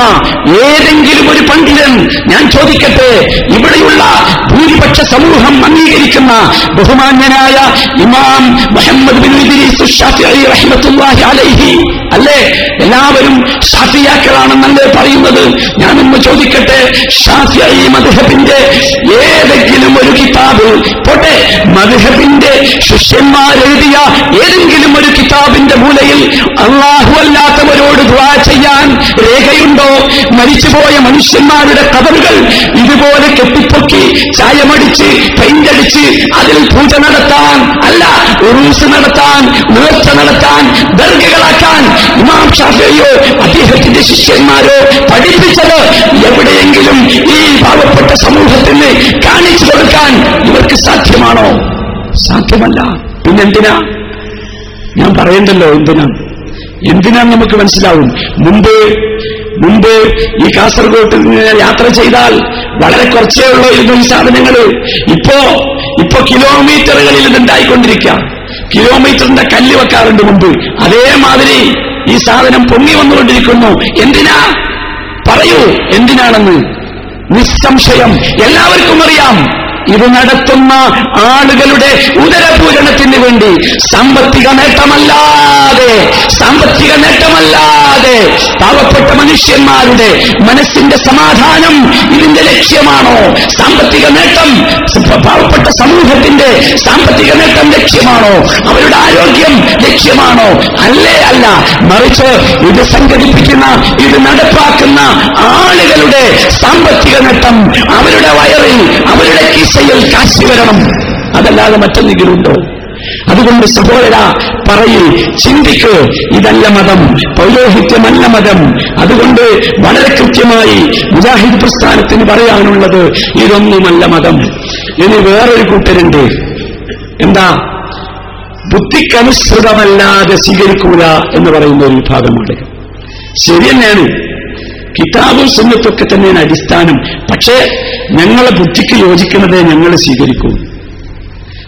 ഏതെങ്കിലും ഒരു പണ്ഡിതൻ ഞാൻ ചോദിക്കട്ടെ ഇവിടെയുള്ള ഭൂരിപക്ഷ സമൂഹം അംഗീകരിക്കുന്ന ബഹുമാന്യനായ ഇമാം മുഹമ്മദ് ബിൻ ഇദ്രീസ് അലൈഹി അല്ലേ? എല്ലാവരും ഷാഫിയാക്കളാണെന്നല്ലേ പറയുന്നത്? ഞാനൊന്ന് ചോദിക്കട്ടെ ഷാഫിയായി മദ്ഹബിന്റെ ഏതെങ്കിലും ഒരു കിതാബ് പോട്ടെ? മധുഹബിന്റെ ശിഷ്യന്മാരെഴുതിയ ഏതെങ്കിലും ഒരു കിതാബിന്റെ മൂലയിൽ അള്ളാഹു അല്ലാത്തവരോട് ദ്വാ ചെയ്യാൻ രേഖയുണ്ടോ? മരിച്ചുപോയ മനുഷ്യന്മാരുടെ കബറുകൾ ഇതുപോലെ കെട്ടിപ്പൊക്കി ചായമടിച്ച് പെയിന്റടിച്ച് അതിൽ പൂജ നടത്താൻ അല്ല ഉറൂസ് നടത്താൻ നേർച്ച നടത്താൻ ദർഗകളാക്കാൻ ഇമാം ഷാഫിയോ അദ്ദേഹത്തിന്റെ ശിഷ്യന്മാരോ പഠിപ്പിച്ചത് എവിടെയെങ്കിലും ഈ പാവപ്പെട്ട സമൂഹത്തിന് കാണിച്ചു കൊടുക്കാൻ ഇവർക്ക് സാധ്യമാണോ? സാധ്യമല്ല. പിന്നെന്തിനാ? ഞാൻ പറയണ്ടല്ലോ എന്തിനാ? എന്തിനാ നമുക്ക് മനസ്സിലാവും? മുമ്പ് മുമ്പ് ഈ കാസർഗോഡ് നിന്ന് യാത്ര ചെയ്താൽ വളരെ കുറച്ചേ ഉള്ളൂ ഈ സാധനങ്ങൾ ഇപ്പോ ഇപ്പോ കിലോമീറ്ററുകളിൽ ഇതുണ്ടായിക്കൊണ്ടിരിക്കുക കിലോമീറ്ററിന്റെ കല്ല് വെക്കാറുണ്ട് മുമ്പ്. അതേമാതിരി ഈ സാധനം പൊങ്ങി വന്നുകൊണ്ടിരിക്കുന്നു. എന്തിനാ? പറയൂ എന്തിനാണെന്ന്? നിസ്സംശയം. എല്ലാവർക്കും അറിയാം. ഇത് നടത്തുന്ന ആളുകളുടെ ഉദരപൂരണത്തിന് വേണ്ടി സാമ്പത്തിക നേട്ടമല്ലാതെ സാമ്പത്തിക നേട്ടമല്ലാതെ പാവപ്പെട്ട മനുഷ്യന്മാരുടെ മനസ്സിന്റെ സമാധാനം ഇതിന്റെ ലക്ഷ്യമാണോ? സാമ്പത്തിക നേട്ടം പാവപ്പെട്ട സമൂഹത്തിന്റെ സാമ്പത്തിക നേട്ടം ലക്ഷ്യമാണോ? അവരുടെ ആരോഗ്യം ലക്ഷ്യമാണോ? അല്ലേ അല്ല മറിച്ച് ഇത് സംഘടിപ്പിക്കുന്ന ഇത് നടപ്പാക്കുന്ന ആളുകളുടെ സാമ്പത്തിക നേട്ടം അവരുടെ വയറിൽ അവരുടെ കിസയിൽ കാശി വരണം. അതല്ലാതെ മറ്റെന്തെങ്കിലും ഉണ്ടോ അതുകൊണ്ട് സഹോദര പറയൂ ചിന്തിക്ക്. ഇതല്ല മതം. പൗരോഹിത്യമല്ല മതം. അതുകൊണ്ട് വളരെ കൃത്യമായി മുജാഹിദ് പ്രസ്ഥാനത്തിന് പറയാനുള്ളത് ഇതൊന്നുമല്ല മതം. ഇനി വേറൊരു കൂട്ടരുണ്ട്. എന്താ? ബുദ്ധിക്കനുസൃതമല്ലാതെ സ്വീകരിക്കൂല എന്ന് പറയുന്ന ഒരു വിഭാഗമാണ് ശരി തന്നെയാണ്. കിതാബും സുന്നത്തൊക്കെ തന്നെയാണ് അടിസ്ഥാനം. പക്ഷേ ഞങ്ങളെ ബുദ്ധിക്ക് യോജിക്കുന്നതേ ഞങ്ങൾ സ്വീകരിക്കൂ.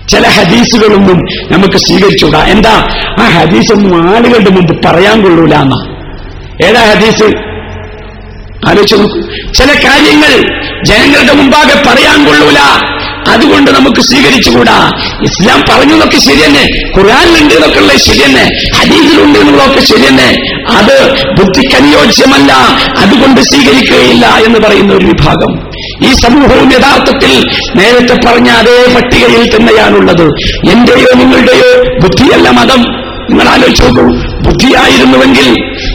ചില ഹദീസുകളൊന്നും നമുക്ക് സ്വീകരിച്ചുകൂടാ. എന്താ? ആ ഹദീസൊന്നും ആളുകളുടെ മുമ്പ് പറയാൻ കൊള്ളൂല എന്നാ. ഏതാ ഹദീസ്? ആലോചിച്ചു നോക്കൂ. ചില കാര്യങ്ങൾ ജനങ്ങളുടെ മുമ്പാകെ പറയാൻ കൊള്ളൂല. അതുകൊണ്ട് നമുക്ക് സ്വീകരിച്ചുകൂടാ? ഇസ്ലാം പറഞ്ഞതൊക്കെ ശരിയെന്നെ. തന്നെ ഖുർആാനിലുണ്ട് എന്നൊക്കെ ഉള്ളത് ശരിയെന്നെ. ഹരീതിലുണ്ട് എന്നുള്ളതൊക്കെ ശരിയെന്നെ. അത് അത് ബുദ്ധിക്കനുയോജ്യമല്ല. അതുകൊണ്ട് സ്വീകരിക്കുകയില്ല എന്ന് പറയുന്ന ഒരു വിഭാഗം. ഈ സമൂഹവും യഥാർത്ഥത്തിൽ നേരത്തെ പറഞ്ഞ അതേ പട്ടികയിൽ തന്നെയാണുള്ളത്. എന്റെയോ നിങ്ങളുടെയോ ബുദ്ധിയല്ല മതം. നിങ്ങൾ ആലോചിച്ചു നോക്കൂ. ബുദ്ധിയായിരുന്നുവെങ്കിൽ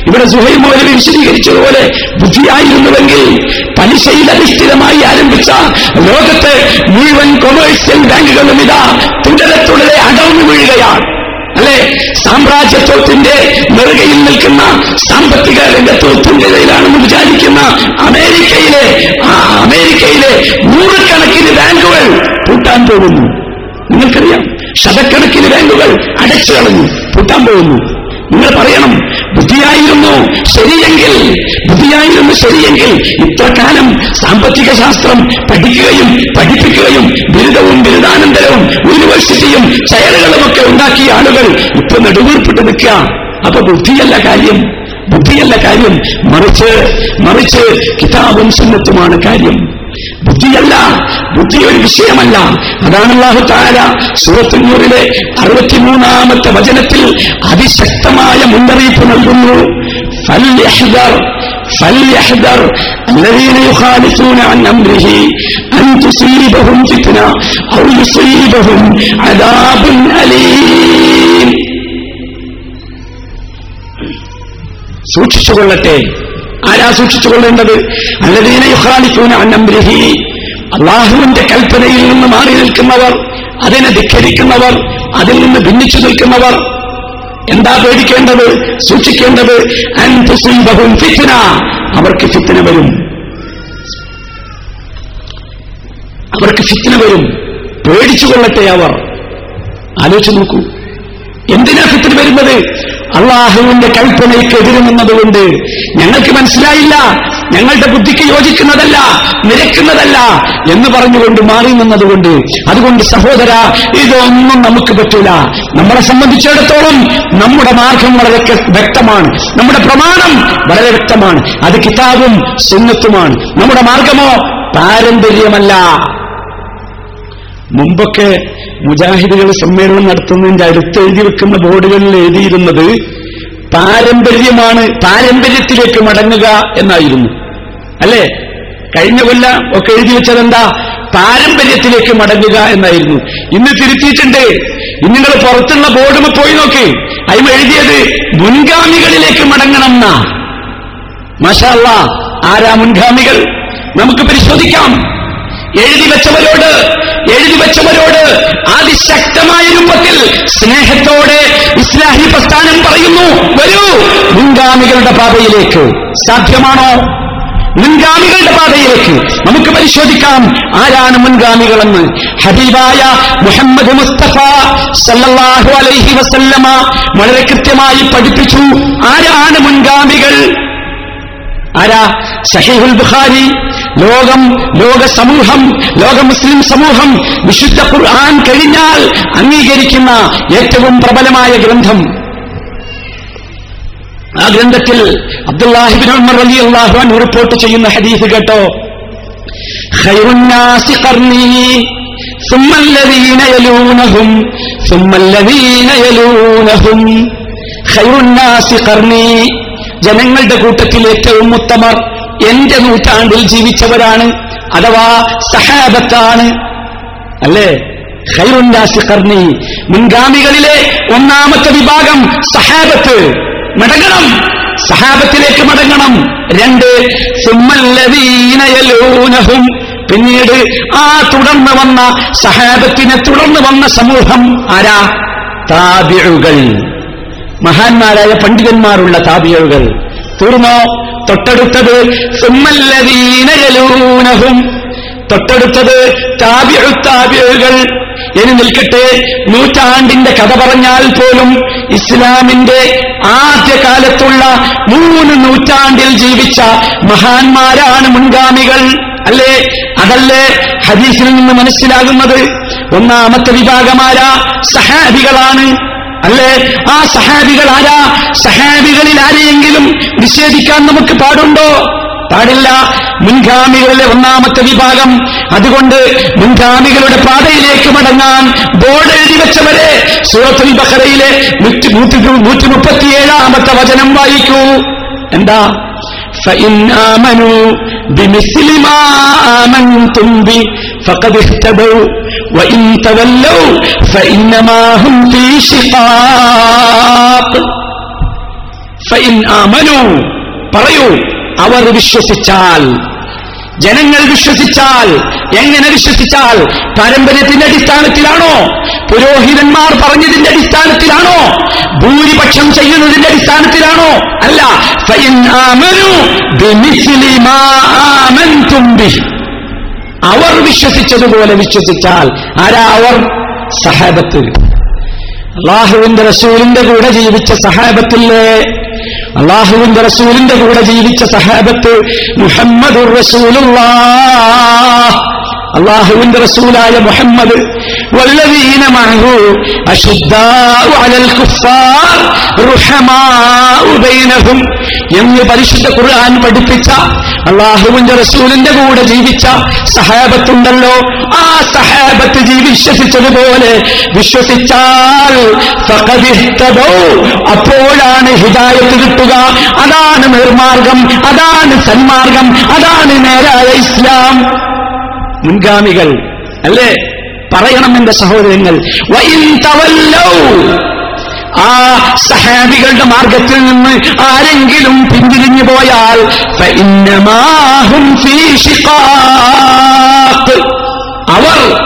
ഇവിടെ സുഹൈൽ മൗലവി വിശദീകരിച്ചതുപോലെ ബുദ്ധിയായിരുന്നുവെങ്കിൽ പലിശയിൽ അധിഷ്ഠിതമായി ആരംഭിച്ച ലോകത്തെ മുഴുവൻ കൊമേഴ്സ്യൽ ബാങ്കുകളും ഇതാ തുടരെ തുടരെ അടർന്നു വീഴുകയാണ്. അല്ലെ? സാമ്രാജ്യത്വത്തിന്റെ നെറുകയിൽ നിൽക്കുന്ന സാമ്പത്തിക രംഗത്ത് തുല്യതയിലാണെന്ന് വിചാരിക്കുന്ന അമേരിക്കയിലെ ആ അമേരിക്കയിലെ നൂറുകണക്കിന് ബാങ്കുകൾ പൂട്ടാൻ പോകുന്നു. നിങ്ങൾക്കറിയാം ശതക്കണക്കിന് ബാങ്കുകൾ അടച്ചു കളഞ്ഞു പൂട്ടാൻ പോകുന്നു. നിങ്ങൾ പറയണം. ബുദ്ധിയായിരുന്നു ശരിയെങ്കിൽ ബുദ്ധിയായിരുന്നു ശരിയെങ്കിൽ ഇത്ര കാലം സാമ്പത്തിക ശാസ്ത്രം പഠിക്കുകയും പഠിപ്പിക്കുകയും ബിരുദവും ബിരുദാനന്തരവും യൂണിവേഴ്സിറ്റിയും ചെയറുകളും ഒക്കെ ഉണ്ടാക്കിയ ആളുകൾ ഇപ്പൊ നെടുവീർപ്പിട്ട് നിൽക്കുക. അപ്പൊ ബുദ്ധിയല്ല കാര്യം. ബുദ്ധിയല്ല കാര്യം. മറിച്ച് മറിച്ച് കിതാബും സുന്നത്തുമാണ് കാര്യം. ബുദ്ധിയല്ല ബുദ്ധി ഒരു വിഷയമല്ല അതാണ് അള്ളാഹു താര സൂറത്തുന്നൂറിലെ അറുപത്തിമൂന്നാമത്തെ വചനത്തിൽ അതിശക്തമായ മുന്നറിയിപ്പ് നൽകുന്നു فليحذر فليحذر الذين يخالفون عن امره ان تصيبهم فتنه او يصيبهم عذاب اليم സൂക്ഷിച്ചുകൊള്ളട്ടെ ആരാ സൂക്ഷിച്ചുകൊള്ളേണ്ടത്? അല്ലദീന യുഖാലിഫൂന അൻ അംരിഹി. അള്ളാഹുവിന്റെ കൽപ്പനയിൽ നിന്ന് മാറി നിൽക്കുന്നവർ അതിനെ ധിഖരിക്കുന്നവർ അതിൽ നിന്ന് ഭിന്നിച്ചു നിൽക്കുന്നവർ. എന്താ പേടിക്കേണ്ടത്? സൂക്ഷിക്കേണ്ടത് അൻ ഫിത്തിന അവർക്ക് ഫിത്തിന വരും. അവർക്ക് ഫിത്തിന വരും. പേടിച്ചുകൊള്ളട്ടെ അവർ. ആലോചിച്ച് നോക്കൂ. എന്തിനാ ഫിത്തിന് വരുന്നത്? അള്ളാഹുവിന്റെ കൽപ്പനയ്ക്ക് എതിരുന്നതുകൊണ്ട് ഞങ്ങൾക്ക് മനസ്സിലായില്ല ഞങ്ങളുടെ ബുദ്ധിക്ക് യോജിക്കുന്നതല്ല നിരക്കുന്നതല്ല എന്ന് പറഞ്ഞുകൊണ്ട് മാറി നിന്നതുകൊണ്ട് അതുകൊണ്ട് സഹോദര ഇതൊന്നും നമുക്ക് പറ്റില്ല നമ്മളെ സംബന്ധിച്ചിടത്തോളം നമ്മുടെ മാർഗം വളരെ വ്യക്തമാണ്. നമ്മുടെ പ്രമാണം വളരെ വ്യക്തമാണ്. അത് കിതാബും സുന്നത്തുമാണ്. നമ്മുടെ മാർഗമോ പാരമ്പര്യമല്ല. മുമ്പൊക്കെ മുജാഹിദുകൾ സമ്മേളനം നടത്തുന്നതിന്റെ അടുത്ത് എഴുതി വെക്കുന്ന ബോർഡുകളിൽ എഴുതിയിരുന്നത് പാരമ്പര്യമാണ് പാരമ്പര്യത്തിലേക്ക് മടങ്ങുക എന്നായിരുന്നു. അല്ലേ? കഴിഞ്ഞ കൊല്ല ഒക്കെ എഴുതി വെച്ചതെന്താ? പാരമ്പര്യത്തിലേക്ക് മടങ്ങുക എന്നായിരുന്നു. ഇന്ന് തിരുത്തിയിട്ടുണ്ട്. ഇന്ന് നിങ്ങൾ പുറത്തുള്ള ബോർഡും പോയി നോക്കി. അതിൽ എഴുതിയത് മുൻഗാമികളിലേക്ക് മടങ്ങണം എന്നാ. മഷാല്ല ആരാ മുൻഗാമികൾ? നമുക്ക് പരിശോധിക്കാം. എഴുതി വെച്ചവരോട് എഴുതി വെച്ചവരോട് അതിശക്തമായ രൂപത്തിൽ സ്നേഹത്തോടെ ഇസ്ലാഹി പ്രസ്ഥാനം പറയുന്നു. വരൂ മുൻഗാമികളുടെ പാതയിലേക്ക്. സാധ്യമാണോ? മുൻഗാമികളുടെ പാതയിലേക്ക്. നമുക്ക് പരിശോധിക്കാം ആരാണ് മുൻഗാമികളെന്ന്. ഹബീബായ മുഹമ്മദ് മുസ്തഫ സല്ലല്ലാഹു അലൈഹി വസല്ലമ വളരെ കൃത്യമായി പഠിപ്പിച്ചു. ആരാണ് മുൻഗാമികൾ? ആരാ? സഹീഹുൽ ബുഖാരി ലോകം ലോക സമൂഹം ലോക മുസ്ലിം സമൂഹം വിശുദ്ധ ഖുർആൻ കഴിഞ്ഞാൽ അംഗീകരിക്കുന്ന ഏറ്റവും പ്രബലമായ ഗ്രന്ഥം. ആ ഗ്രന്ഥത്തിൽ അബ്ദുല്ലാഹിബിൻ ഉമർ അലി അള്ളാഹുവാൻ റിപ്പോർട്ട് ചെയ്യുന്ന ഹദീഫ് കേട്ടോ? ജനങ്ങളുടെ കൂട്ടത്തിൽ ഏറ്റവും ഉത്തമർ എന്റെ നൂറ്റാണ്ടിൽ ജീവിച്ചവരാണ് അഥവാ സഹാബത്താണ്. അല്ലേ? ഹൈറുണ്ടാസിഖർണി മുൻഗാമികളിലെ ഒന്നാമത്തെ വിഭാഗം സഹാബത്ത്. മടങ്ങണം. സഹാബത്തിലേക്ക് മടങ്ങണം. രണ്ട് സുമ്മല്ലദീന യലൂനഹും. പിന്നീട് ആ തുടർന്ന് വന്ന സഹാബത്തിനെ തുടർന്ന് വന്ന സമൂഹം ആരാ? താബിഴുകൾ മഹാന്മാരായ പണ്ഡിതന്മാരുള്ള താബിഴുകൾ തീർന്നോ? തൊട്ടടുത്തത് സുമ്മല്ലദീനയലൂനഹും തൊട്ടടുത്തത് താബിഴു ഇനി നിൽക്കട്ടെ നൂറ്റാണ്ടിന്റെ കഥ പറഞ്ഞാൽ പോലും ഇസ്ലാമിന്റെ ആദ്യകാലത്തുള്ള മൂന്ന് നൂറ്റാണ്ടിൽ ജീവിച്ച മഹാന്മാരാണ് മുൻഗാമികൾ. അല്ലേ? അതല്ലേ ഹദീസിൽ നിന്ന് മനസ്സിലാകുന്നത്? ഒന്നാമത്തെ വിഭാഗമാരാ സഹാബികളാണ്. അല്ലേ ആ സഹാബികൾ ആരാ സഹാബികളിൽ ആരെയെങ്കിലും നിഷേധിക്കാൻ നമുക്ക് പാടുണ്ടോ പാടില്ല മുൻഗാമികളിലെ ഒന്നാമത്തെ വിഭാഗം അതുകൊണ്ട് മുൻഗാമികളുടെ പാതയിലേക്ക് മടങ്ങാൻ ബോർഡ് എഴുതി വെച്ചവരെ സൂറത്തുൽ ബഹറയിലെ നൂറ്റി നൂറ്റി മുപ്പത്തിയേഴാമത്തെ വചനം വായിക്കൂ എന്താ فإن آمنوا بمثل ما آمنتم به فقد اهتدوا وإن تولوا فإنما هم في شقاق فإن آمنوا പറയൂ അവർ വിശ്വസിച്ചാൽ ജനങ്ങൾ വിശ്വസിച്ചാൽ എങ്ങനെ വിശ്വസിച്ചാൽ പാരമ്പര്യത്തിന്റെ അടിസ്ഥാനത്തിലാണോ പുരോഹിതന്മാർ പറഞ്ഞതിന്റെ അടിസ്ഥാനത്തിലാണോ ഭൂരിപക്ഷം ചെയ്യുന്നതിന്റെ അടിസ്ഥാനത്തിലാണോ അല്ല അവർ വിശ്വസിച്ചതുപോലെ വിശ്വസിച്ചാൽ ആരാ അവർ? സഹാബത്ത് അള്ളാഹുവിന്റെ റസൂലിന്റെ കൂടെ ജീവിച്ച സഹാബത്തില്ലേ? അള്ളാഹുവിന്റെ റസൂലിന്റെ കൂടെ ജീവിച്ച സഹാബത്ത് മുഹമ്മദ് റസൂലുള്ള അള്ളാഹുവിന്റെ റസൂലായ മുഹമ്മദ് എന്ന് പരിശുദ്ധ ഖുർആൻ പഠിപ്പിച്ച അള്ളാഹുവിന്റെ റസൂലിന്റെ കൂടെ ജീവിച്ച സഹാബത്തുണ്ടല്ലോ. ആ സഹാബത്ത് വിശ്വസിച്ചതുപോലെ വിശ്വസിച്ചാൽ അപ്പോഴാണ് ഹിതായത്ത് കിട്ടുക. അതാണ് നിർമാർഗം അതാണ് സന്മാർഗം അതാണ് നേരായ ഇസ്ലാം. മുൻഗാമികൾ അല്ലേ? പറയണം എന്റെ സഹോദരങ്ങൾ. ആ സഹാബികളുടെ മാർഗത്തിൽ നിന്ന് ആരെങ്കിലും പിന്തിരിഞ്ഞു പോയാൽ. അവർ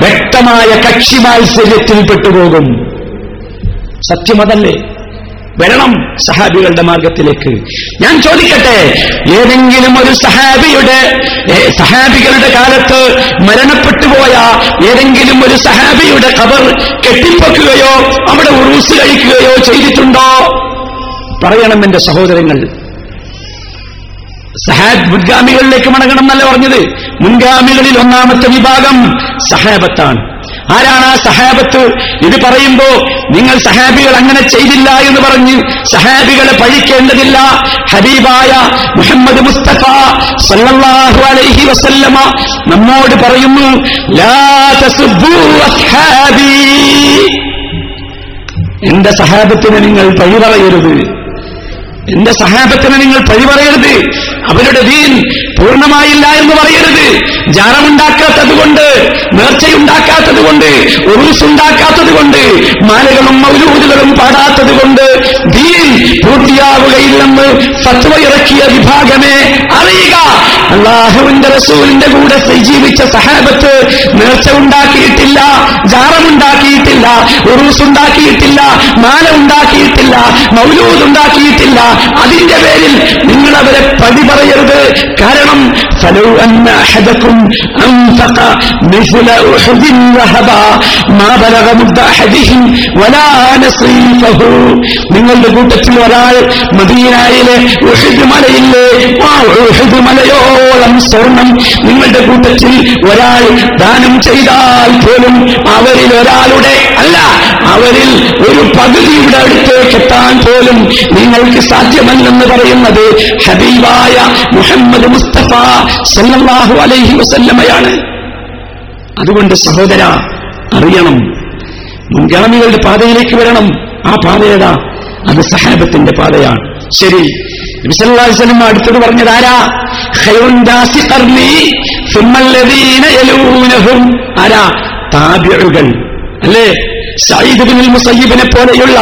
വ്യക്തമായ കക്ഷി മാത്സര്യത്തിൽ പെട്ടുപോകും. സത്യമതല്ലേ? വരണം സഹാബികളുടെ മാർഗത്തിലേക്ക്. ഞാൻ ചോദിക്കട്ടെ ഏതെങ്കിലും ഒരു സഹാബിയുടെ സഹാബികളുടെ കാലത്ത് മരണപ്പെട്ടുപോയ ഏതെങ്കിലും ഒരു സഹാബിയുടെ കബർ കെട്ടിപ്പൊക്കുകയോ അവിടെ ഉറൂസ് കഴിക്കുകയോ ചെയ്തിട്ടുണ്ടോ? പറയണം എന്റെ സഹോദരങ്ങൾ. സഹാബ് മുൻഗാമികളിലേക്ക് മടങ്ങണം എന്നല്ല പറഞ്ഞത്. മുൻഗാമികളിൽ ഒന്നാമത്തെ വിഭാഗം സഹാബത്താണ്. ആരാണ് ആ സഹാബത്ത്? ഇത് പറയുമ്പോ നിങ്ങൾ സഹാബികൾ അങ്ങനെ ചെയ്തില്ല എന്ന് പറഞ്ഞ് സഹാബികളെ പഴിക്കേണ്ടതില്ല. ഹബീബായ മുഹമ്മദ് മുസ്തഫ സല്ലല്ലാഹു അലൈഹി വസല്ലമ നമ്മോട് പറയുന്നു ലാ എന്റെ സഹാബത്തിന് നിങ്ങൾ പഴി പറയരുത്. എന്റെ സഹാബത്തിനെ നിങ്ങൾ പഴി പറയരുത് അവരുടെ ദീൻ പൂർണമായില്ല എന്ന് പറയരുത്. ജാറമുണ്ടാക്കാത്തത് കൊണ്ട് നേർച്ചയുണ്ടാക്കാത്തത് കൊണ്ട് ഉറുസുണ്ടാക്കാത്തത് കൊണ്ട് മാലകളും മൗലൂദുകളും പാടാത്തത് കൊണ്ട് ദീൻ പൂർത്തിയാവുകയില്ലെന്ന് ഫത്വ ഇറക്കിയ വിഭാഗമേ അറിയുക. അള്ളാഹുവിന്റെ റസൂലിന്റെ കൂടെ ജീവിച്ച സഹാബത്ത് നേർച്ച ഉണ്ടാക്കിയിട്ടില്ല ജാറമുണ്ടാക്കിയിട്ടില്ല ഉറൂസ് ഉണ്ടാക്കിയിട്ടില്ല മാല ഉണ്ടാക്കിയിട്ടില്ല മൗലൂദ് ഉണ്ടാക്കിയിട്ടില്ല അതിന്റെ പേരിൽ നിങ്ങൾ അവരെ പടി പറയരുത്. കാരണം നിങ്ങളുടെ കൂട്ടത്തിൽ ഒരാൾ മദീനായിലെ മലയില്ലേ മലയോളം സ്വർണം നിങ്ങളുടെ കൂട്ടത്തിൽ ഒരാൾ ദാനം ചെയ്താൽ പോലും അവരിൽ ഒരാളുടെ അല്ല അവരിൽ ഒരു പകുതിയുടെ അടുത്തേക്ക് എത്താൻ പോലും നിങ്ങൾക്ക് സാ സാധ്യമല്ലെന്ന് പറയുന്നത് ഹബീബായ മുഹമ്മദ് മുസ്തഫ സല്ലാഹു അലൈഹി വസല്ലമയാണ്. അതുകൊണ്ട് സഹോദര അറിയണം. മുൻഗാമികളുടെ പാതയിലേക്ക് വരണം. ആ പാതയേതാ അത് സഹാബത്തിന്റെ പാതയാണ്. ശരി. അടുത്തത് പറഞ്ഞത് ആരാ? അല്ലേ? സയ്യിദ് ബിൻ മുസയ്യിബിനെ പോലെയുള്ള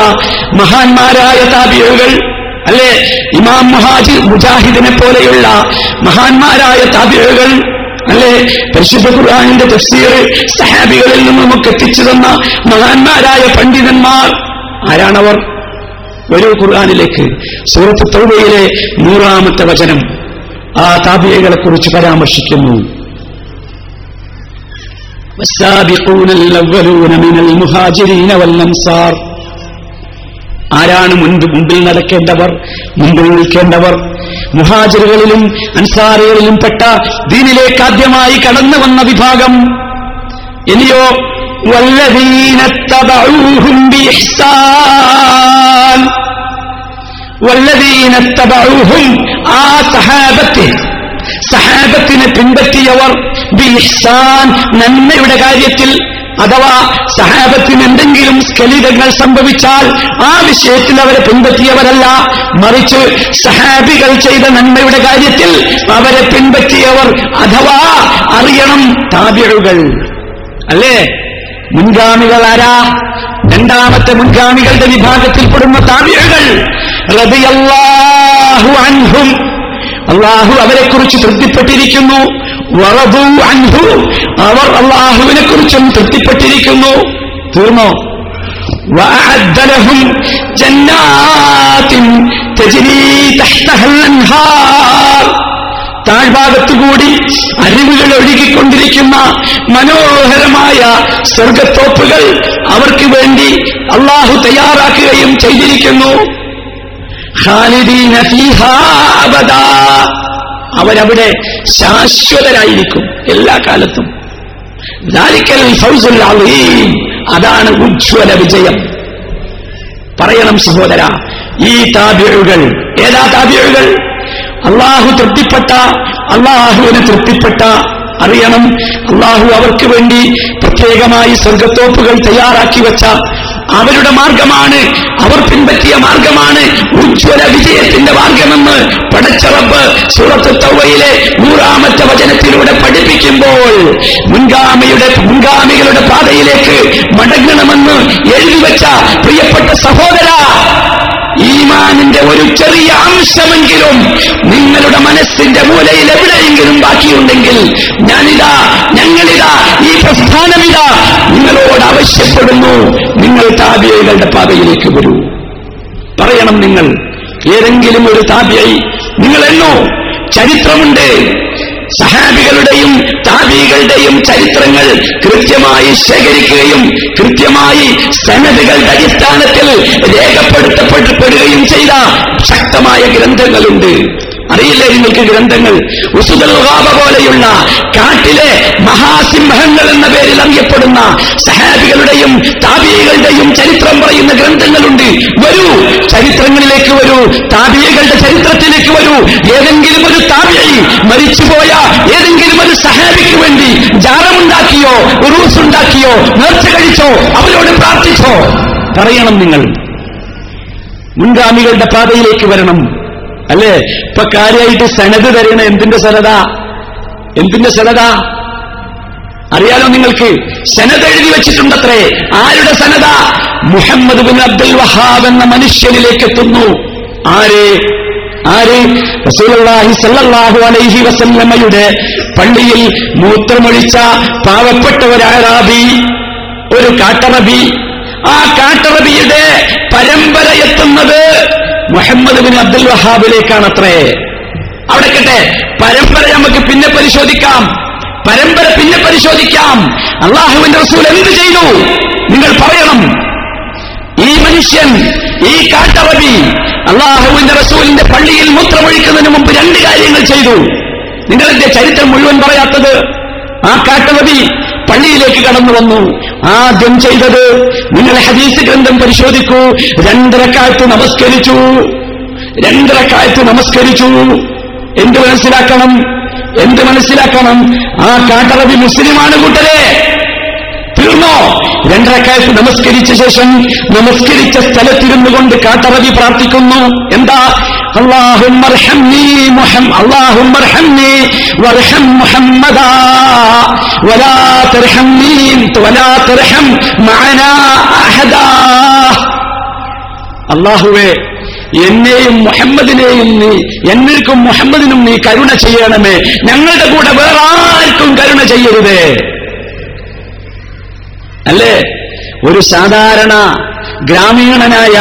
മഹാന്മാരായ താബിഉകൾ. അല്ലേ ഇമാം മുഹാജിർ മുജാഹിദിനെ പോലെയുള്ള മഹാന്മാരായ താബിഉകൾ അല്ലേ പരിശുദ്ധ ഖുർആാനിന്റെ തഫ്സീർ സഹാബികളിൽ നിന്ന് നമുക്ക് എത്തിച്ചു തന്ന മഹാന്മാരായ പണ്ഡിതന്മാർ ആരാണവർ ഒരു ഖുർആാനിലേക്ക് സൂറത്ത് തൗബയിലെ നൂറാമത്തെ വചനം ആ താപിയകളെ കുറിച്ച് പരാമർശിക്കുന്നു والسابقون الأولون من المهاجرين والأنصار ആരാണ് മുൻപ് മുമ്പിൽ നടക്കേണ്ടവർ മുമ്പിൽ നിൽക്കേണ്ടവർ? മുഹാജിറുകളിലും അൻസാറുകളിലും പെട്ട ദീനിലേക്ക് ആദ്യമായി കടന്നു വന്ന വിഭാഗം എനിയോ ആ സഹാബത്തെ സഹാബത്തിനെ പിൻപറ്റിയവർ നന്മയുടെ കാര്യത്തിൽ അഥവാ സഹാബത്തിന് എന്തെങ്കിലും സ്കലിതങ്ങൾ സംഭവിച്ചാൽ ആ വിഷയത്തിൽ അവരെ പിൻപറ്റിയവരല്ല. മറിച്ച് സഹാബികൾ ചെയ്ത നന്മയുടെ കാര്യത്തിൽ അവരെ പിൻപറ്റിയവർ അഥവാ അറിയണം താബിഴുകൾ അല്ലേ? മുൻഗാമികൾ ആരാ? രണ്ടാമത്തെ മുൻഗാമികളുടെ വിഭാഗത്തിൽപ്പെടുന്ന താബിഴുകൾ അൻഹും. അള്ളാഹു അവരെക്കുറിച്ച് തൃപ്തിപ്പെട്ടിരിക്കുന്നു വറദു അൻഹു അവർ അള്ളാഹുവിനെ കുറിച്ചും തൃപ്തിപ്പെട്ടിരിക്കുന്നു തീർന്നോ وأعد لهم جنات تجري تحتها الأنهار താഴ്ഭാഗത്തുകൂടി അരുവികൾ ഒഴുകിക്കൊണ്ടിരിക്കുന്ന മനോഹരമായ സ്വർഗത്തോപ്പുകൾ അവർക്ക് വേണ്ടി അള്ളാഹു തയ്യാറാക്കുകയും ചെയ്തിരിക്കുന്നു ഖാലിദീന ഫീഹാ അബദാ. അവരവിടെ ശാശ്വതരായിരിക്കും എല്ലാ കാലത്തും. അതാണ് ഉജ്ജ്വല വിജയം. പറയണം സഹോദര ഈ താബിഴുകൾ ഏതാ താബിഴുകൾ അള്ളാഹു തൃപ്തിപ്പെട്ട അള്ളാഹുവിന് തൃപ്തിപ്പെട്ട അറിയണം. അള്ളാഹു അവർക്ക് വേണ്ടി പ്രത്യേകമായി സ്വർഗത്തോപ്പുകൾ തയ്യാറാക്കി വെച്ച അവരുടെ മാർഗമാണ്. അവർ പിൻപറ്റിയ മാർഗമാണ്. ഉജ്ജ്വല വിജയത്തിന്റെ മാർഗമെന്ന് പടച്ചറപ്പ് സൂറത്ത് തൗവയിലെ നൂറാമത്തെ വചനത്തിലൂടെ പഠിപ്പിക്കുമ്പോൾ മുൻഗാമിയുടെ മുൻഗാമികളുടെ പാതയിലേക്ക് മടങ്ങണമെന്ന് എഴുതി വെച്ച പ്രിയപ്പെട്ട സഹോദര ഈമാനിന്റെ ഒരു ചെറിയ അംശമെങ്കിലും നിങ്ങളുടെ മനസ്സിന്റെ മൂലയിൽ എവിടെയെങ്കിലും ബാക്കിയുണ്ടെങ്കിൽ ഞാനിതാ ഞങ്ങളിതാ ഈ പ്രസ്ഥാനമിതാ നിങ്ങളോട് ആവശ്യപ്പെടുന്നു. നിങ്ങൾ താപിയകളുടെ പാതയിലേക്ക് വരൂ. പറയണം നിങ്ങൾ ഏതെങ്കിലും ഒരു താപിയായി നിങ്ങൾ എന്നോ ചരിത്രമുണ്ട്. സഹാബികളുടെയും താബികളുടെയും ചരിത്രങ്ങൾ കൃത്യമായി ശേഖരിക്കുകയും കൃത്യമായി സനതുകളുടെ അടിസ്ഥാനത്തിൽ രേഖപ്പെടുത്തപ്പെടുകയും ചെയ്ത ശക്തമായ ഗ്രന്ഥങ്ങളുണ്ട്. അറിയില്ലേ നിങ്ങൾക്ക് ഗ്രന്ഥങ്ങൾ. ഉസുദൽ പോലെയുള്ള കാട്ടിലെ മഹാസിംഹങ്ങൾ എന്ന പേരിൽ അറിയപ്പെടുന്ന സഹാബികളുടെയും താപികളുടെയും ചരിത്രം പറയുന്ന ഗ്രന്ഥങ്ങളുണ്ട്. വരൂ ചരിത്രങ്ങളിലേക്ക് വരൂ താപികളുടെ ചരിത്രത്തിലേക്ക് വരൂ. ഏതെങ്കിലും ഒരു താപിയായി മരിച്ചുപോയ ഏതെങ്കിലും ഒരു സഹാബിക്ക് വേണ്ടി ജാറമുണ്ടാക്കിയോ ഉറൂസ് ഉണ്ടാക്കിയോ നേർച്ച കഴിച്ചോ അവരോട് പ്രാർത്ഥിച്ചോ? പറയണം നിങ്ങൾ. മുൻഗാമികളുടെ പാതയിലേക്ക് വരണം. അല്ലേ? ഇപ്പൊ കാര്യമായിട്ട് സനത് തരുന്ന എന്തിന്റെ സനത എന്തിന്റെ സനത അറിയാലോ നിങ്ങൾക്ക്? സനത് എഴുതി വെച്ചിട്ടുണ്ടത്രേ. ആരുടെ സനത മുഹമ്മദ് ബിൻ അബ്ദുൽ വഹാബ് എന്ന മനുഷ്യനിലേക്ക് എത്തുന്നു. ആര്? ആര്? റസൂലുള്ളാഹി അലൈഹി വസല്ലമയുടെ പള്ളിയിൽ മൂത്രമൊഴിച്ച പാവപ്പെട്ട ഒരു അറാബി ഒരു കാട്ടറബി. ആ കാട്ടറബിയുടെ പരമ്പര എത്തുന്നത് മുഹമ്മദ് ബിൻ അബ്ദുൽ വഹാബിലേക്കാണ് അത്രേ അവിടെ കട്ടെ പരമ്പര നമുക്ക് പിന്നെ പരിശോധിക്കാം. പരമ്പര പിന്നെ പരിശോധിക്കാം. അള്ളാഹുവിന്റെ റസൂൽ എന്ത് ചെയ്തു? നിങ്ങൾ പറയണം. ഈ മനുഷ്യൻ ഈ കാട്ടറബി അള്ളാഹുവിന്റെ റസൂലിന്റെ പള്ളിയിൽ മൂത്രമൊഴിക്കുന്നതിന് മുമ്പ് രണ്ട് കാര്യങ്ങൾ ചെയ്തു. നിങ്ങളെന്റെ ചരിത്രം മുഴുവൻ പറയാത്തത്? ആ കാട്ടറബി പള്ളിയിലേക്ക് കടന്നു വന്നു. ആദ്യം ചെയ്തത് നിങ്ങൾ ഹദീസ് ഗ്രന്ഥം പരിശോധിക്കൂ. രണ്ടരക്കാലത്ത് നമസ്കരിച്ചു. രണ്ടരക്കാലത്ത് നമസ്കരിച്ചു. എന്ത് മനസ്സിലാക്കണം? എന്ത് മനസ്സിലാക്കണം? ആ കാട്ടറബി മുസ്ലിമാണ് കൂട്ടരെ. തീർന്നോ രണ്ടരക്കാഴ്ച നമസ്കരിച്ച ശേഷം നമസ്കരിച്ച സ്ഥലത്തിരുന്നു കൊണ്ട് കാട്ടറവി പ്രാർത്ഥിക്കുന്നു. എന്താ? അള്ളാഹുവേ എന്നെയും മുഹമ്മദിനെയും നീ എന്നിൽക്കും മുഹമ്മദിനും നീ കരുണ ചെയ്യണമേ. ഞങ്ങളുടെ കൂടെ വേറെ ആർക്കും കരുണ ചെയ്യരുതേ. അല്ലേ? ഒരു സാധാരണ ഗ്രാമീണനായ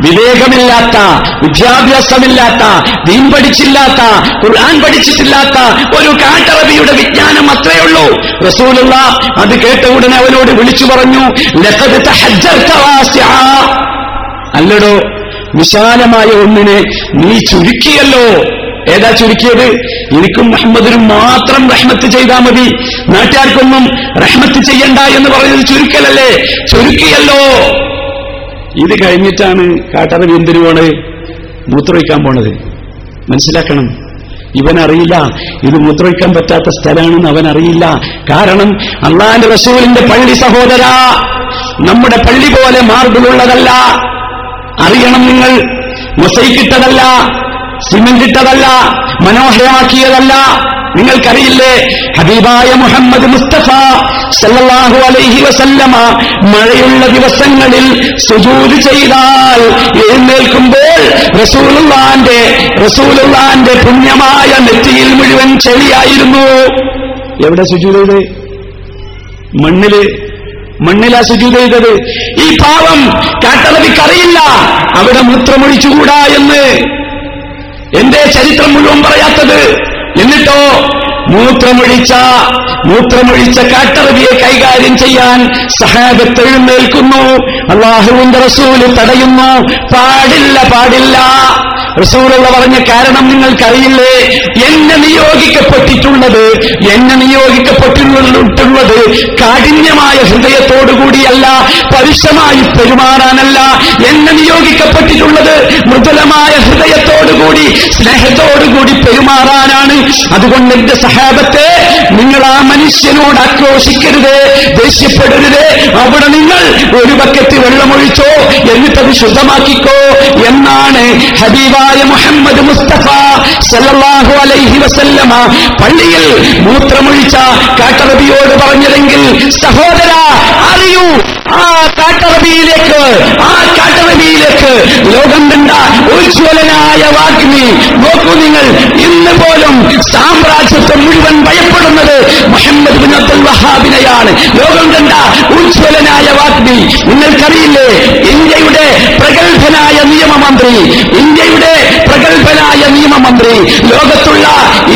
വിവേകമില്ലാത്ത വിദ്യാഭ്യാസമില്ലാത്ത ദീൻ പഠിച്ചില്ലാത്ത ഖുർആൻ പഠിച്ചിട്ടില്ലാത്ത ഒരു കാട്ടറബിയുടെ വിജ്ഞാനം അത്രയേ ഉള്ളൂ. റസൂലുള്ള അത് കേട്ട ഉടനെ അവനോട് വിളിച്ചു പറഞ്ഞു. അല്ലടോ വിശാലമായ ഒന്നിനെ നീ ചുരുക്കിയല്ലോ. ഏതാ ചുരുക്കിയത്? എനിക്കും മുഹമ്മദിനും മാത്രം റഹ്മത്ത് ചെയ്താൽ മതി. നാട്ടുകാർക്കൊന്നും റഹ്മത്ത് ചെയ്യണ്ട എന്ന് പറയുന്നത് ചുരുക്കലല്ലേ? ചുരുക്കിയല്ലോ. ഇത് കഴിഞ്ഞിട്ടാണ് കാട്ടറബി എന്തിനു പോണത് മൂത്രമൊഴിക്കാൻ പോണത്. മനസ്സിലാക്കണം. ഇവനറിയില്ല. ഇത് മൂത്രമൊഴിക്കാൻ പറ്റാത്ത സ്ഥലമാണെന്ന് അവൻ അറിയില്ല കാരണം അള്ളാന്റെ റസൂലിന്റെ പള്ളി സഹോദര നമ്മുടെ പള്ളി പോലെ മാർബിളുള്ളതല്ല. അറിയണം നിങ്ങൾ. മൊസൈക്കിട്ടതല്ല. സിമന്റ് ഇട്ടതല്ല മനോഹരമാക്കിയതല്ല. നിങ്ങൾക്കറിയില്ലേ ഹബീബായ മുഹമ്മദ് മുസ്തഫ സല്ലാഹു അലൈഹി വസല്ലമ മഴയുള്ള ദിവസങ്ങളിൽ സുജൂദ് ചെയ്താൽ എഴുന്നേൽക്കുമ്പോൾ റസൂലുള്ളാന്റെ റസൂലുള്ളാന്റെ പുണ്യമായ നെറ്റിയിൽ മുഴുവൻ ചെളിയായിരുന്നു. എവിടെ സുജൂത് ചെയ്ത്? മണ്ണിൽ. മണ്ണിലാ സുജൂത് ചെയ്തത്. ഈ പാവം കാട്ടറബിക്കറിയില്ല അവിടെ മൂത്രമൊഴിച്ചുകൂടാ എന്ന്. എന്റെ ചരിത്രം മുഴുവൻ പറയാത്തത് എന്നിട്ടോ? മൂത്രമൊഴിച്ച മൂത്രമൊഴിച്ച കാട്ടറബിയെ കൈകാര്യം ചെയ്യാൻ സഹാബത്ത് എഴുന്നേൽക്കുന്നു. അള്ളാഹുവിന്റെ റസൂൽ തടയുന്നു. പാടില്ല പാടില്ല. റസൂലുള്ള പറഞ്ഞ കാരണം നിങ്ങൾക്കറിയില്ലേ? എന്നെ നിയോഗിക്കപ്പെട്ടിട്ടുള്ളത് എന്നെ നിയോഗിക്കപ്പെട്ടിട്ടുള്ളത് കാഠിന്യമായ ഹൃദയത്തോടുകൂടിയല്ല പരുഷമായി പെരുമാറാനല്ല. എന്നെ നിയോഗിക്കപ്പെട്ടിട്ടുള്ളത് മൃദുലമായ ഹൃദയത്തോടുകൂടി സ്നേഹത്തോടുകൂടി പെരുമാറാനാണ്. അതുകൊണ്ട് എന്റെ സഹാബത്തെ നിങ്ങൾ ആ മനുഷ്യനോട് ആക്രോശിക്കരുത് ദേഷ്യപ്പെടരുത്. അവിടെ നിങ്ങൾ ഒരു ബക്കറ്റ് വെള്ളമൊഴിച്ചോ എന്നിട്ടത് ശുദ്ധമാക്കിക്കോ എന്നാണ് ഹബീബായ മുഹമ്മദ് മുസ്തഫ സല്ലല്ലാഹു അലൈഹി വസല്ലമ പള്ളിയിൽ മൂത്രമൊഴിച്ച കാട്ടറബിയോട് പറഞ്ഞതെങ്കിൽ സഹോദര അറിയൂ ആ കാട്ടറബിയിലേക്ക് ആ കാട്ടറബിയിലേക്ക് ലോകം കണ്ട ഉജ്ജ്വലനായ വാഗ്മി നോക്കൂ നിങ്ങൾ ഇന്ന് പോലും സാമ്രാജ്യത്വം മുഴുവൻ ഭയപ്പെടുന്നത് മുഹമ്മദ് ബിൻ അബ്ദുൽ വഹാബിനെയാണ്. ലോകം കണ്ട ഉജ്ജ്വലനായ വാഗ്മി നിങ്ങൾക്കറിയില്ലേ ഇന്ത്യയുടെ പ്രഗത്ഭനായ നിയമമന്ത്രി ഇന്ത്യയുടെ പ്രഗത്ഭനായ നിയമമന്ത്രി ലോകത്തുള്ള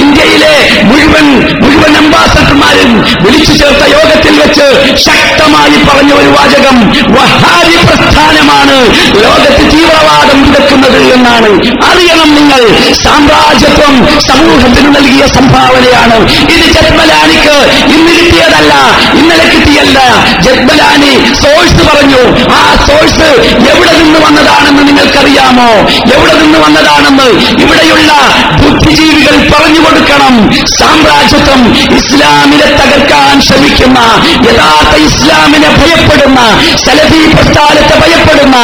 ഇന്ത്യയിലെ മുഴുവൻ മുഴുവൻ അംബാസഡർമാരും വിളിച്ചു ചേർത്ത യോഗത്തിൽ വെച്ച് ശക്തമായി പറഞ്ഞ ഒരു വാചകം വഹാരി പ്രസ്ഥാനമാണ് ലോകത്ത് തീവ്രവാദം വിതക്കുന്നത് എന്നാണ്. അറിയണം നിങ്ങൾ സാമ്രാജ്യത്വം സമൂഹത്തിന് നൽകിയ സംഭാവനയാണ്. ഇത് ജത്മലാനിക്ക് ഇന്ന് കിട്ടിയതല്ല ഇന്നലെ കിട്ടിയല്ല. ജത്മലാനി സോഴ്സ് പറഞ്ഞു ആ സോഴ്സ് എവിടെ നിന്ന് വന്നതാണെന്ന് നിങ്ങൾക്കറിയാമോ? എവിടെ നിന്ന് വന്നതാണെന്ന് ഇവിടെയുള്ള ബുദ്ധിജീവികൾ പറഞ്ഞു കൊടുക്കണം. സാമ്രാജ്യത്വം ഇസ്ലാമിനെ തകർക്കാൻ ശ്രമിക്കുന്ന യഥാർത്ഥ ഇസ്ലാമിനെ ഭയപ്പെടുന്ന സലഫി പ്രസ്ഥാനത്തെ ഭയപ്പെടുന്ന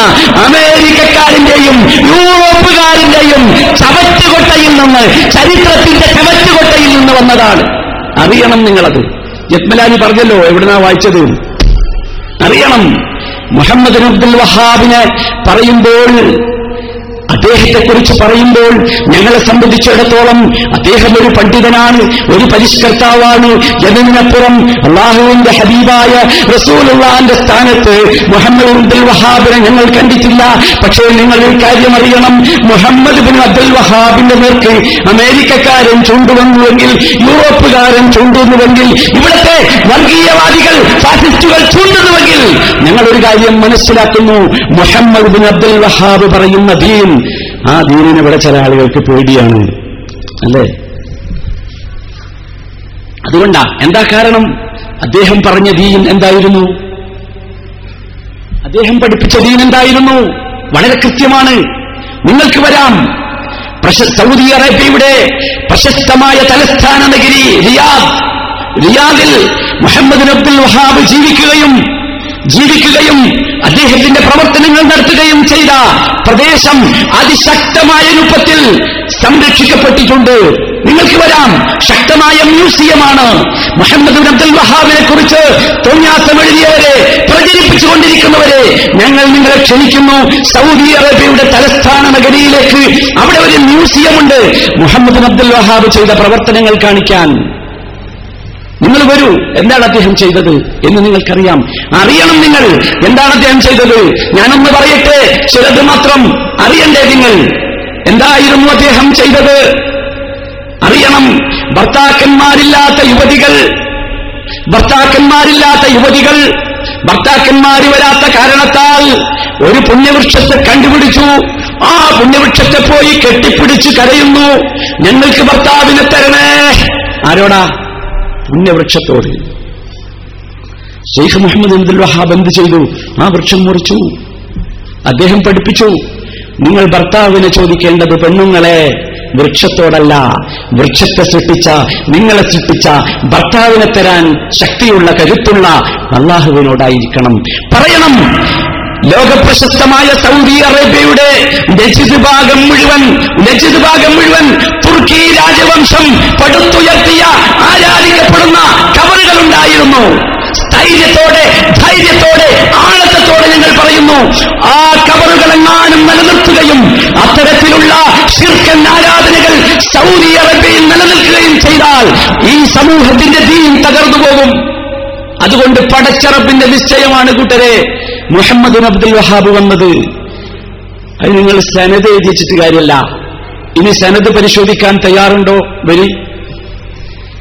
അമേരിക്കക്കാരന്റെയും യൂറോപ്പുകാരന്റെയും ചവറ്റുകൊട്ടയിൽ നിന്ന് ചരിത്രത്തിന്റെ ചവറ്റുകൊട്ടയിൽ നിന്ന് വന്നതാണ്. അറിയണം നിങ്ങളത്. ജത്മലാനി പറഞ്ഞല്ലോ എവിടുന്നാ വായിച്ചത്? അറിയണം. മുഹമ്മദ് അബ്ദുൽ വഹാബിനെ പറയുമ്പോൾ അദ്ദേഹത്തെക്കുറിച്ച് പറയുമ്പോൾ ഞങ്ങളെ സംബന്ധിച്ചിടത്തോളം അദ്ദേഹം ഒരു പണ്ഡിതനാണ് ഒരു പരിഷ്കർത്താവാണ്. എന്നതിനപ്പുറം അള്ളാഹുവിന്റെ ഹബീബായ റസൂലുള്ളാന്റെ സ്ഥാനത്ത് മുഹമ്മദ് അബ്ദുൽ വഹാബിനെ ഞങ്ങൾ കണ്ടിട്ടില്ല. പക്ഷേ നിങ്ങൾ ഒരു കാര്യം അറിയണം മുഹമ്മദ് ബിൻ അബ്ദുൽ വഹാബിന്റെ നേർക്ക് അമേരിക്കക്കാരൻ ചൂണ്ടുവന്നുവെങ്കിൽ യൂറോപ്പുകാരൻ ചൂണ്ടുന്നുവെങ്കിൽ ഇവിടുത്തെ വർഗീയവാദികൾ ഫാസിസ്റ്റുകൾ ചൂണ്ടുന്നുവെങ്കിൽ ഞങ്ങൾ ഒരു കാര്യം മനസ്സിലാക്കുന്നു. മുഹമ്മദ് ബിൻ അബ്ദുൽ വഹാബ് പറയുന്ന ദീൻ. ആ ദീനിനെ ഇവിടെ ചില ആളുകൾക്ക് പേടിയാണ്. അല്ലേ? അതുകൊണ്ടാ എന്താ കാരണം? അദ്ദേഹം പറഞ്ഞ ദീൻ എന്തായിരുന്നു? അദ്ദേഹം പഠിപ്പിച്ച ദീൻ എന്തായിരുന്നു? വളരെ കൃത്യമാണ്. നിങ്ങൾക്ക് വരാം. സൗദി അറേബ്യയുടെ പ്രശസ്തമായ തലസ്ഥാന നഗരി റിയാദ്. റിയാദിൽ മുഹമ്മദ് അബ്ദുൽ വഹാബ് ജീവിക്കുകയും ജീവിക്കുകയും അദ്ദേഹത്തിന്റെ പ്രവർത്തനങ്ങൾ നടത്തുകയും ചെയ്ത പ്രദേശം അതിശക്തമായ രൂപത്തിൽ സംരക്ഷിക്കപ്പെട്ടിട്ടുണ്ട്. നിങ്ങൾക്ക് വരാം. ശക്തമായ മ്യൂസിയമാണ്. മുഹമ്മദ് അബ്ദുൽ വഹാബിനെ കുറിച്ച് തോന്നിയാസം എഴുതിയവരെ പ്രചരിപ്പിച്ചുകൊണ്ടിരിക്കുന്നവരെ ഞങ്ങൾ നിങ്ങളെ ക്ഷണിക്കുന്നു. സൗദി അറേബ്യയുടെ തലസ്ഥാന നഗരിയിലേക്ക് അവിടെ ഒരു മ്യൂസിയമുണ്ട്. മുഹമ്മദ് അബ്ദുൽ വഹാബ് ചെയ്ത പ്രവർത്തനങ്ങൾ കാണിക്കാൻ. നിങ്ങൾ വരൂ. എന്താണ് അദ്ദേഹം ചെയ്തത് എന്ന് നിങ്ങൾക്കറിയാം. അറിയണം നിങ്ങൾ. എന്താണ് അദ്ദേഹം ചെയ്തത്? ഞാനൊന്ന് പറയട്ടെ. ചിലത് മാത്രം അറിയണ്ടേ നിങ്ങൾ? എന്തായിരുന്നു അദ്ദേഹം ചെയ്തത്? അറിയണം. ഭർത്താക്കന്മാരില്ലാത്ത യുവതികൾ ഭർത്താക്കന്മാരില്ലാത്ത യുവതികൾ ഭർത്താക്കന്മാര് വരാത്ത കാരണത്താൽ ഒരു പുണ്യവൃക്ഷത്തെ കണ്ടുപിടിച്ചു. ആ പുണ്യവൃക്ഷത്തെ പോയി കെട്ടിപ്പിടിച്ച് കരയുന്നു. ഞങ്ങൾക്ക് ഭർത്താവിനെ തരണേ. ആരോടാ? പുണ്യവൃക്ഷത്തോട്. ഷെയ്ഖ് മുഹമ്മദ് അബ്ദുൽ വഹാബ് എന്ത് ചെയ്തു? ആ വൃക്ഷം മുറിച്ചു. അദ്ദേഹം പഠിപ്പിച്ചു നിങ്ങൾ ഭർത്താവിനെ ചോദിക്കേണ്ടത് പെണ്ണുങ്ങളെ വൃക്ഷത്തോടല്ല. വൃക്ഷത്തെ സൃഷ്ടിച്ച നിങ്ങളെ സൃഷ്ടിച്ച ഭർത്താവിനെ തരാൻ ശക്തിയുള്ള കരുത്തുള്ള അള്ളാഹുവിനോടായിരിക്കണം. പറയണം ലോകപ്രശസ്തമായ സൗദി അറേബ്യയുടെ നജിദ് ഭാഗം മുഴുവൻ നജിദ് ഭാഗം മുഴുവൻ തുർക്കി രാജവംശം പടുത്തുയർത്തിയ ആരാധിക്കപ്പെടുന്ന കവറുകളുണ്ടായിരുന്നു സ്ഥൈര്യത്തോടെ ധൈര്യത്തോടെ ആഴത്തോടെ ഞങ്ങൾ പറയുന്നു. ആ കവറുകളെങ്ങാനും നിലനിർത്തുകയും അത്തരത്തിലുള്ള ശിർക്കൻ ആരാധനകൾ സൗദി അറേബ്യയിൽ നിലനിൽക്കുകയും ചെയ്താൽ ഈ സമൂഹത്തിന്റെ ദീൻ തകർന്നു പോകും. അതുകൊണ്ട് പടച്ചറപ്പിന്റെ നിശ്ചയമാണ് കൂട്ടരെ. മുഹമ്മദ് അബ്ദുൽ വഹാബ് വന്നത്. അത് നിങ്ങൾ സനത് എഴുതിച്ചിട്ട് കാര്യമല്ല. ഇനി സനത് പരിശോധിക്കാൻ തയ്യാറുണ്ടോ? വരി.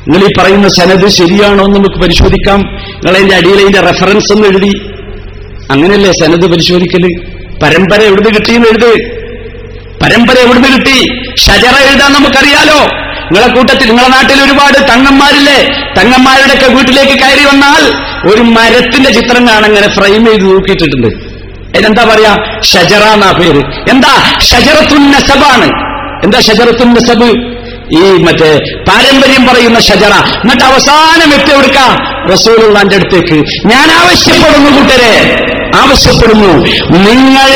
നിങ്ങൾ ഈ പറയുന്ന സനത് ശരിയാണോ എന്ന് നമുക്ക് പരിശോധിക്കാം. നിങ്ങൾ അതിന്റെ അടിയിൽ അതിന്റെ റെഫറൻസ് ഒന്ന് എഴുതി. അങ്ങനെയല്ലേ സനത് പരിശോധിക്കൽ? പരമ്പര എവിടുന്ന് കിട്ടിയെന്ന് എഴുത്. പരമ്പര എവിടുന്ന് കിട്ടി? ഷജറ എഴുതാൻ നമുക്കറിയാലോ. നിങ്ങളെ കൂട്ടത്തിൽ നിങ്ങളെ നാട്ടിൽ ഒരുപാട് തങ്ങന്മാരില്ലേ? തങ്ങന്മാരുടെയൊക്കെ വീട്ടിലേക്ക് കയറി വന്നാൽ ഒരു മരത്തിന്റെ ചിത്രം ഇങ്ങനെ ഫ്രെയിം ചെയ്ത് നോക്കിയിട്ടിട്ടുണ്ട് അതിനെന്താ പറയാ? ഷജറ എന്നാ പേര്. എന്താ? ഷജറത്തുൻ നസബാണ്. എന്താ ഷജറത്തുൻ നസബ്? ഈ മറ്റേ പാരമ്പര്യം പറയുന്ന ഷജറ. എന്നിട്ട് അവസാനം എത്തി എടുക്കാം റസൂലുള്ളാന്റെ അടുത്തേക്ക്. ഞാൻ ആവശ്യപ്പെടുന്നു കൂട്ടരെ. ആവശ്യപ്പെടുന്നു. നിങ്ങൾ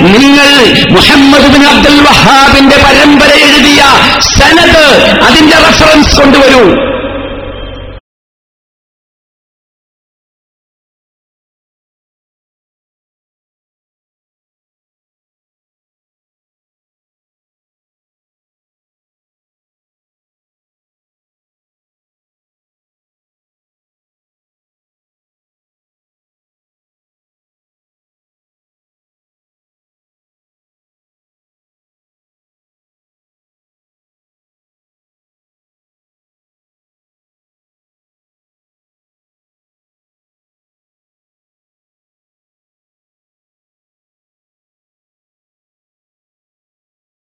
നിങ്ങൾ മുഹമ്മദ് ബിൻ അബ്ദുൽ വഹാബിന്റെ പരമ്പര എഴുതിയ സനത് അതിന്റെ റെഫറൻസ് കൊണ്ടുവരൂ.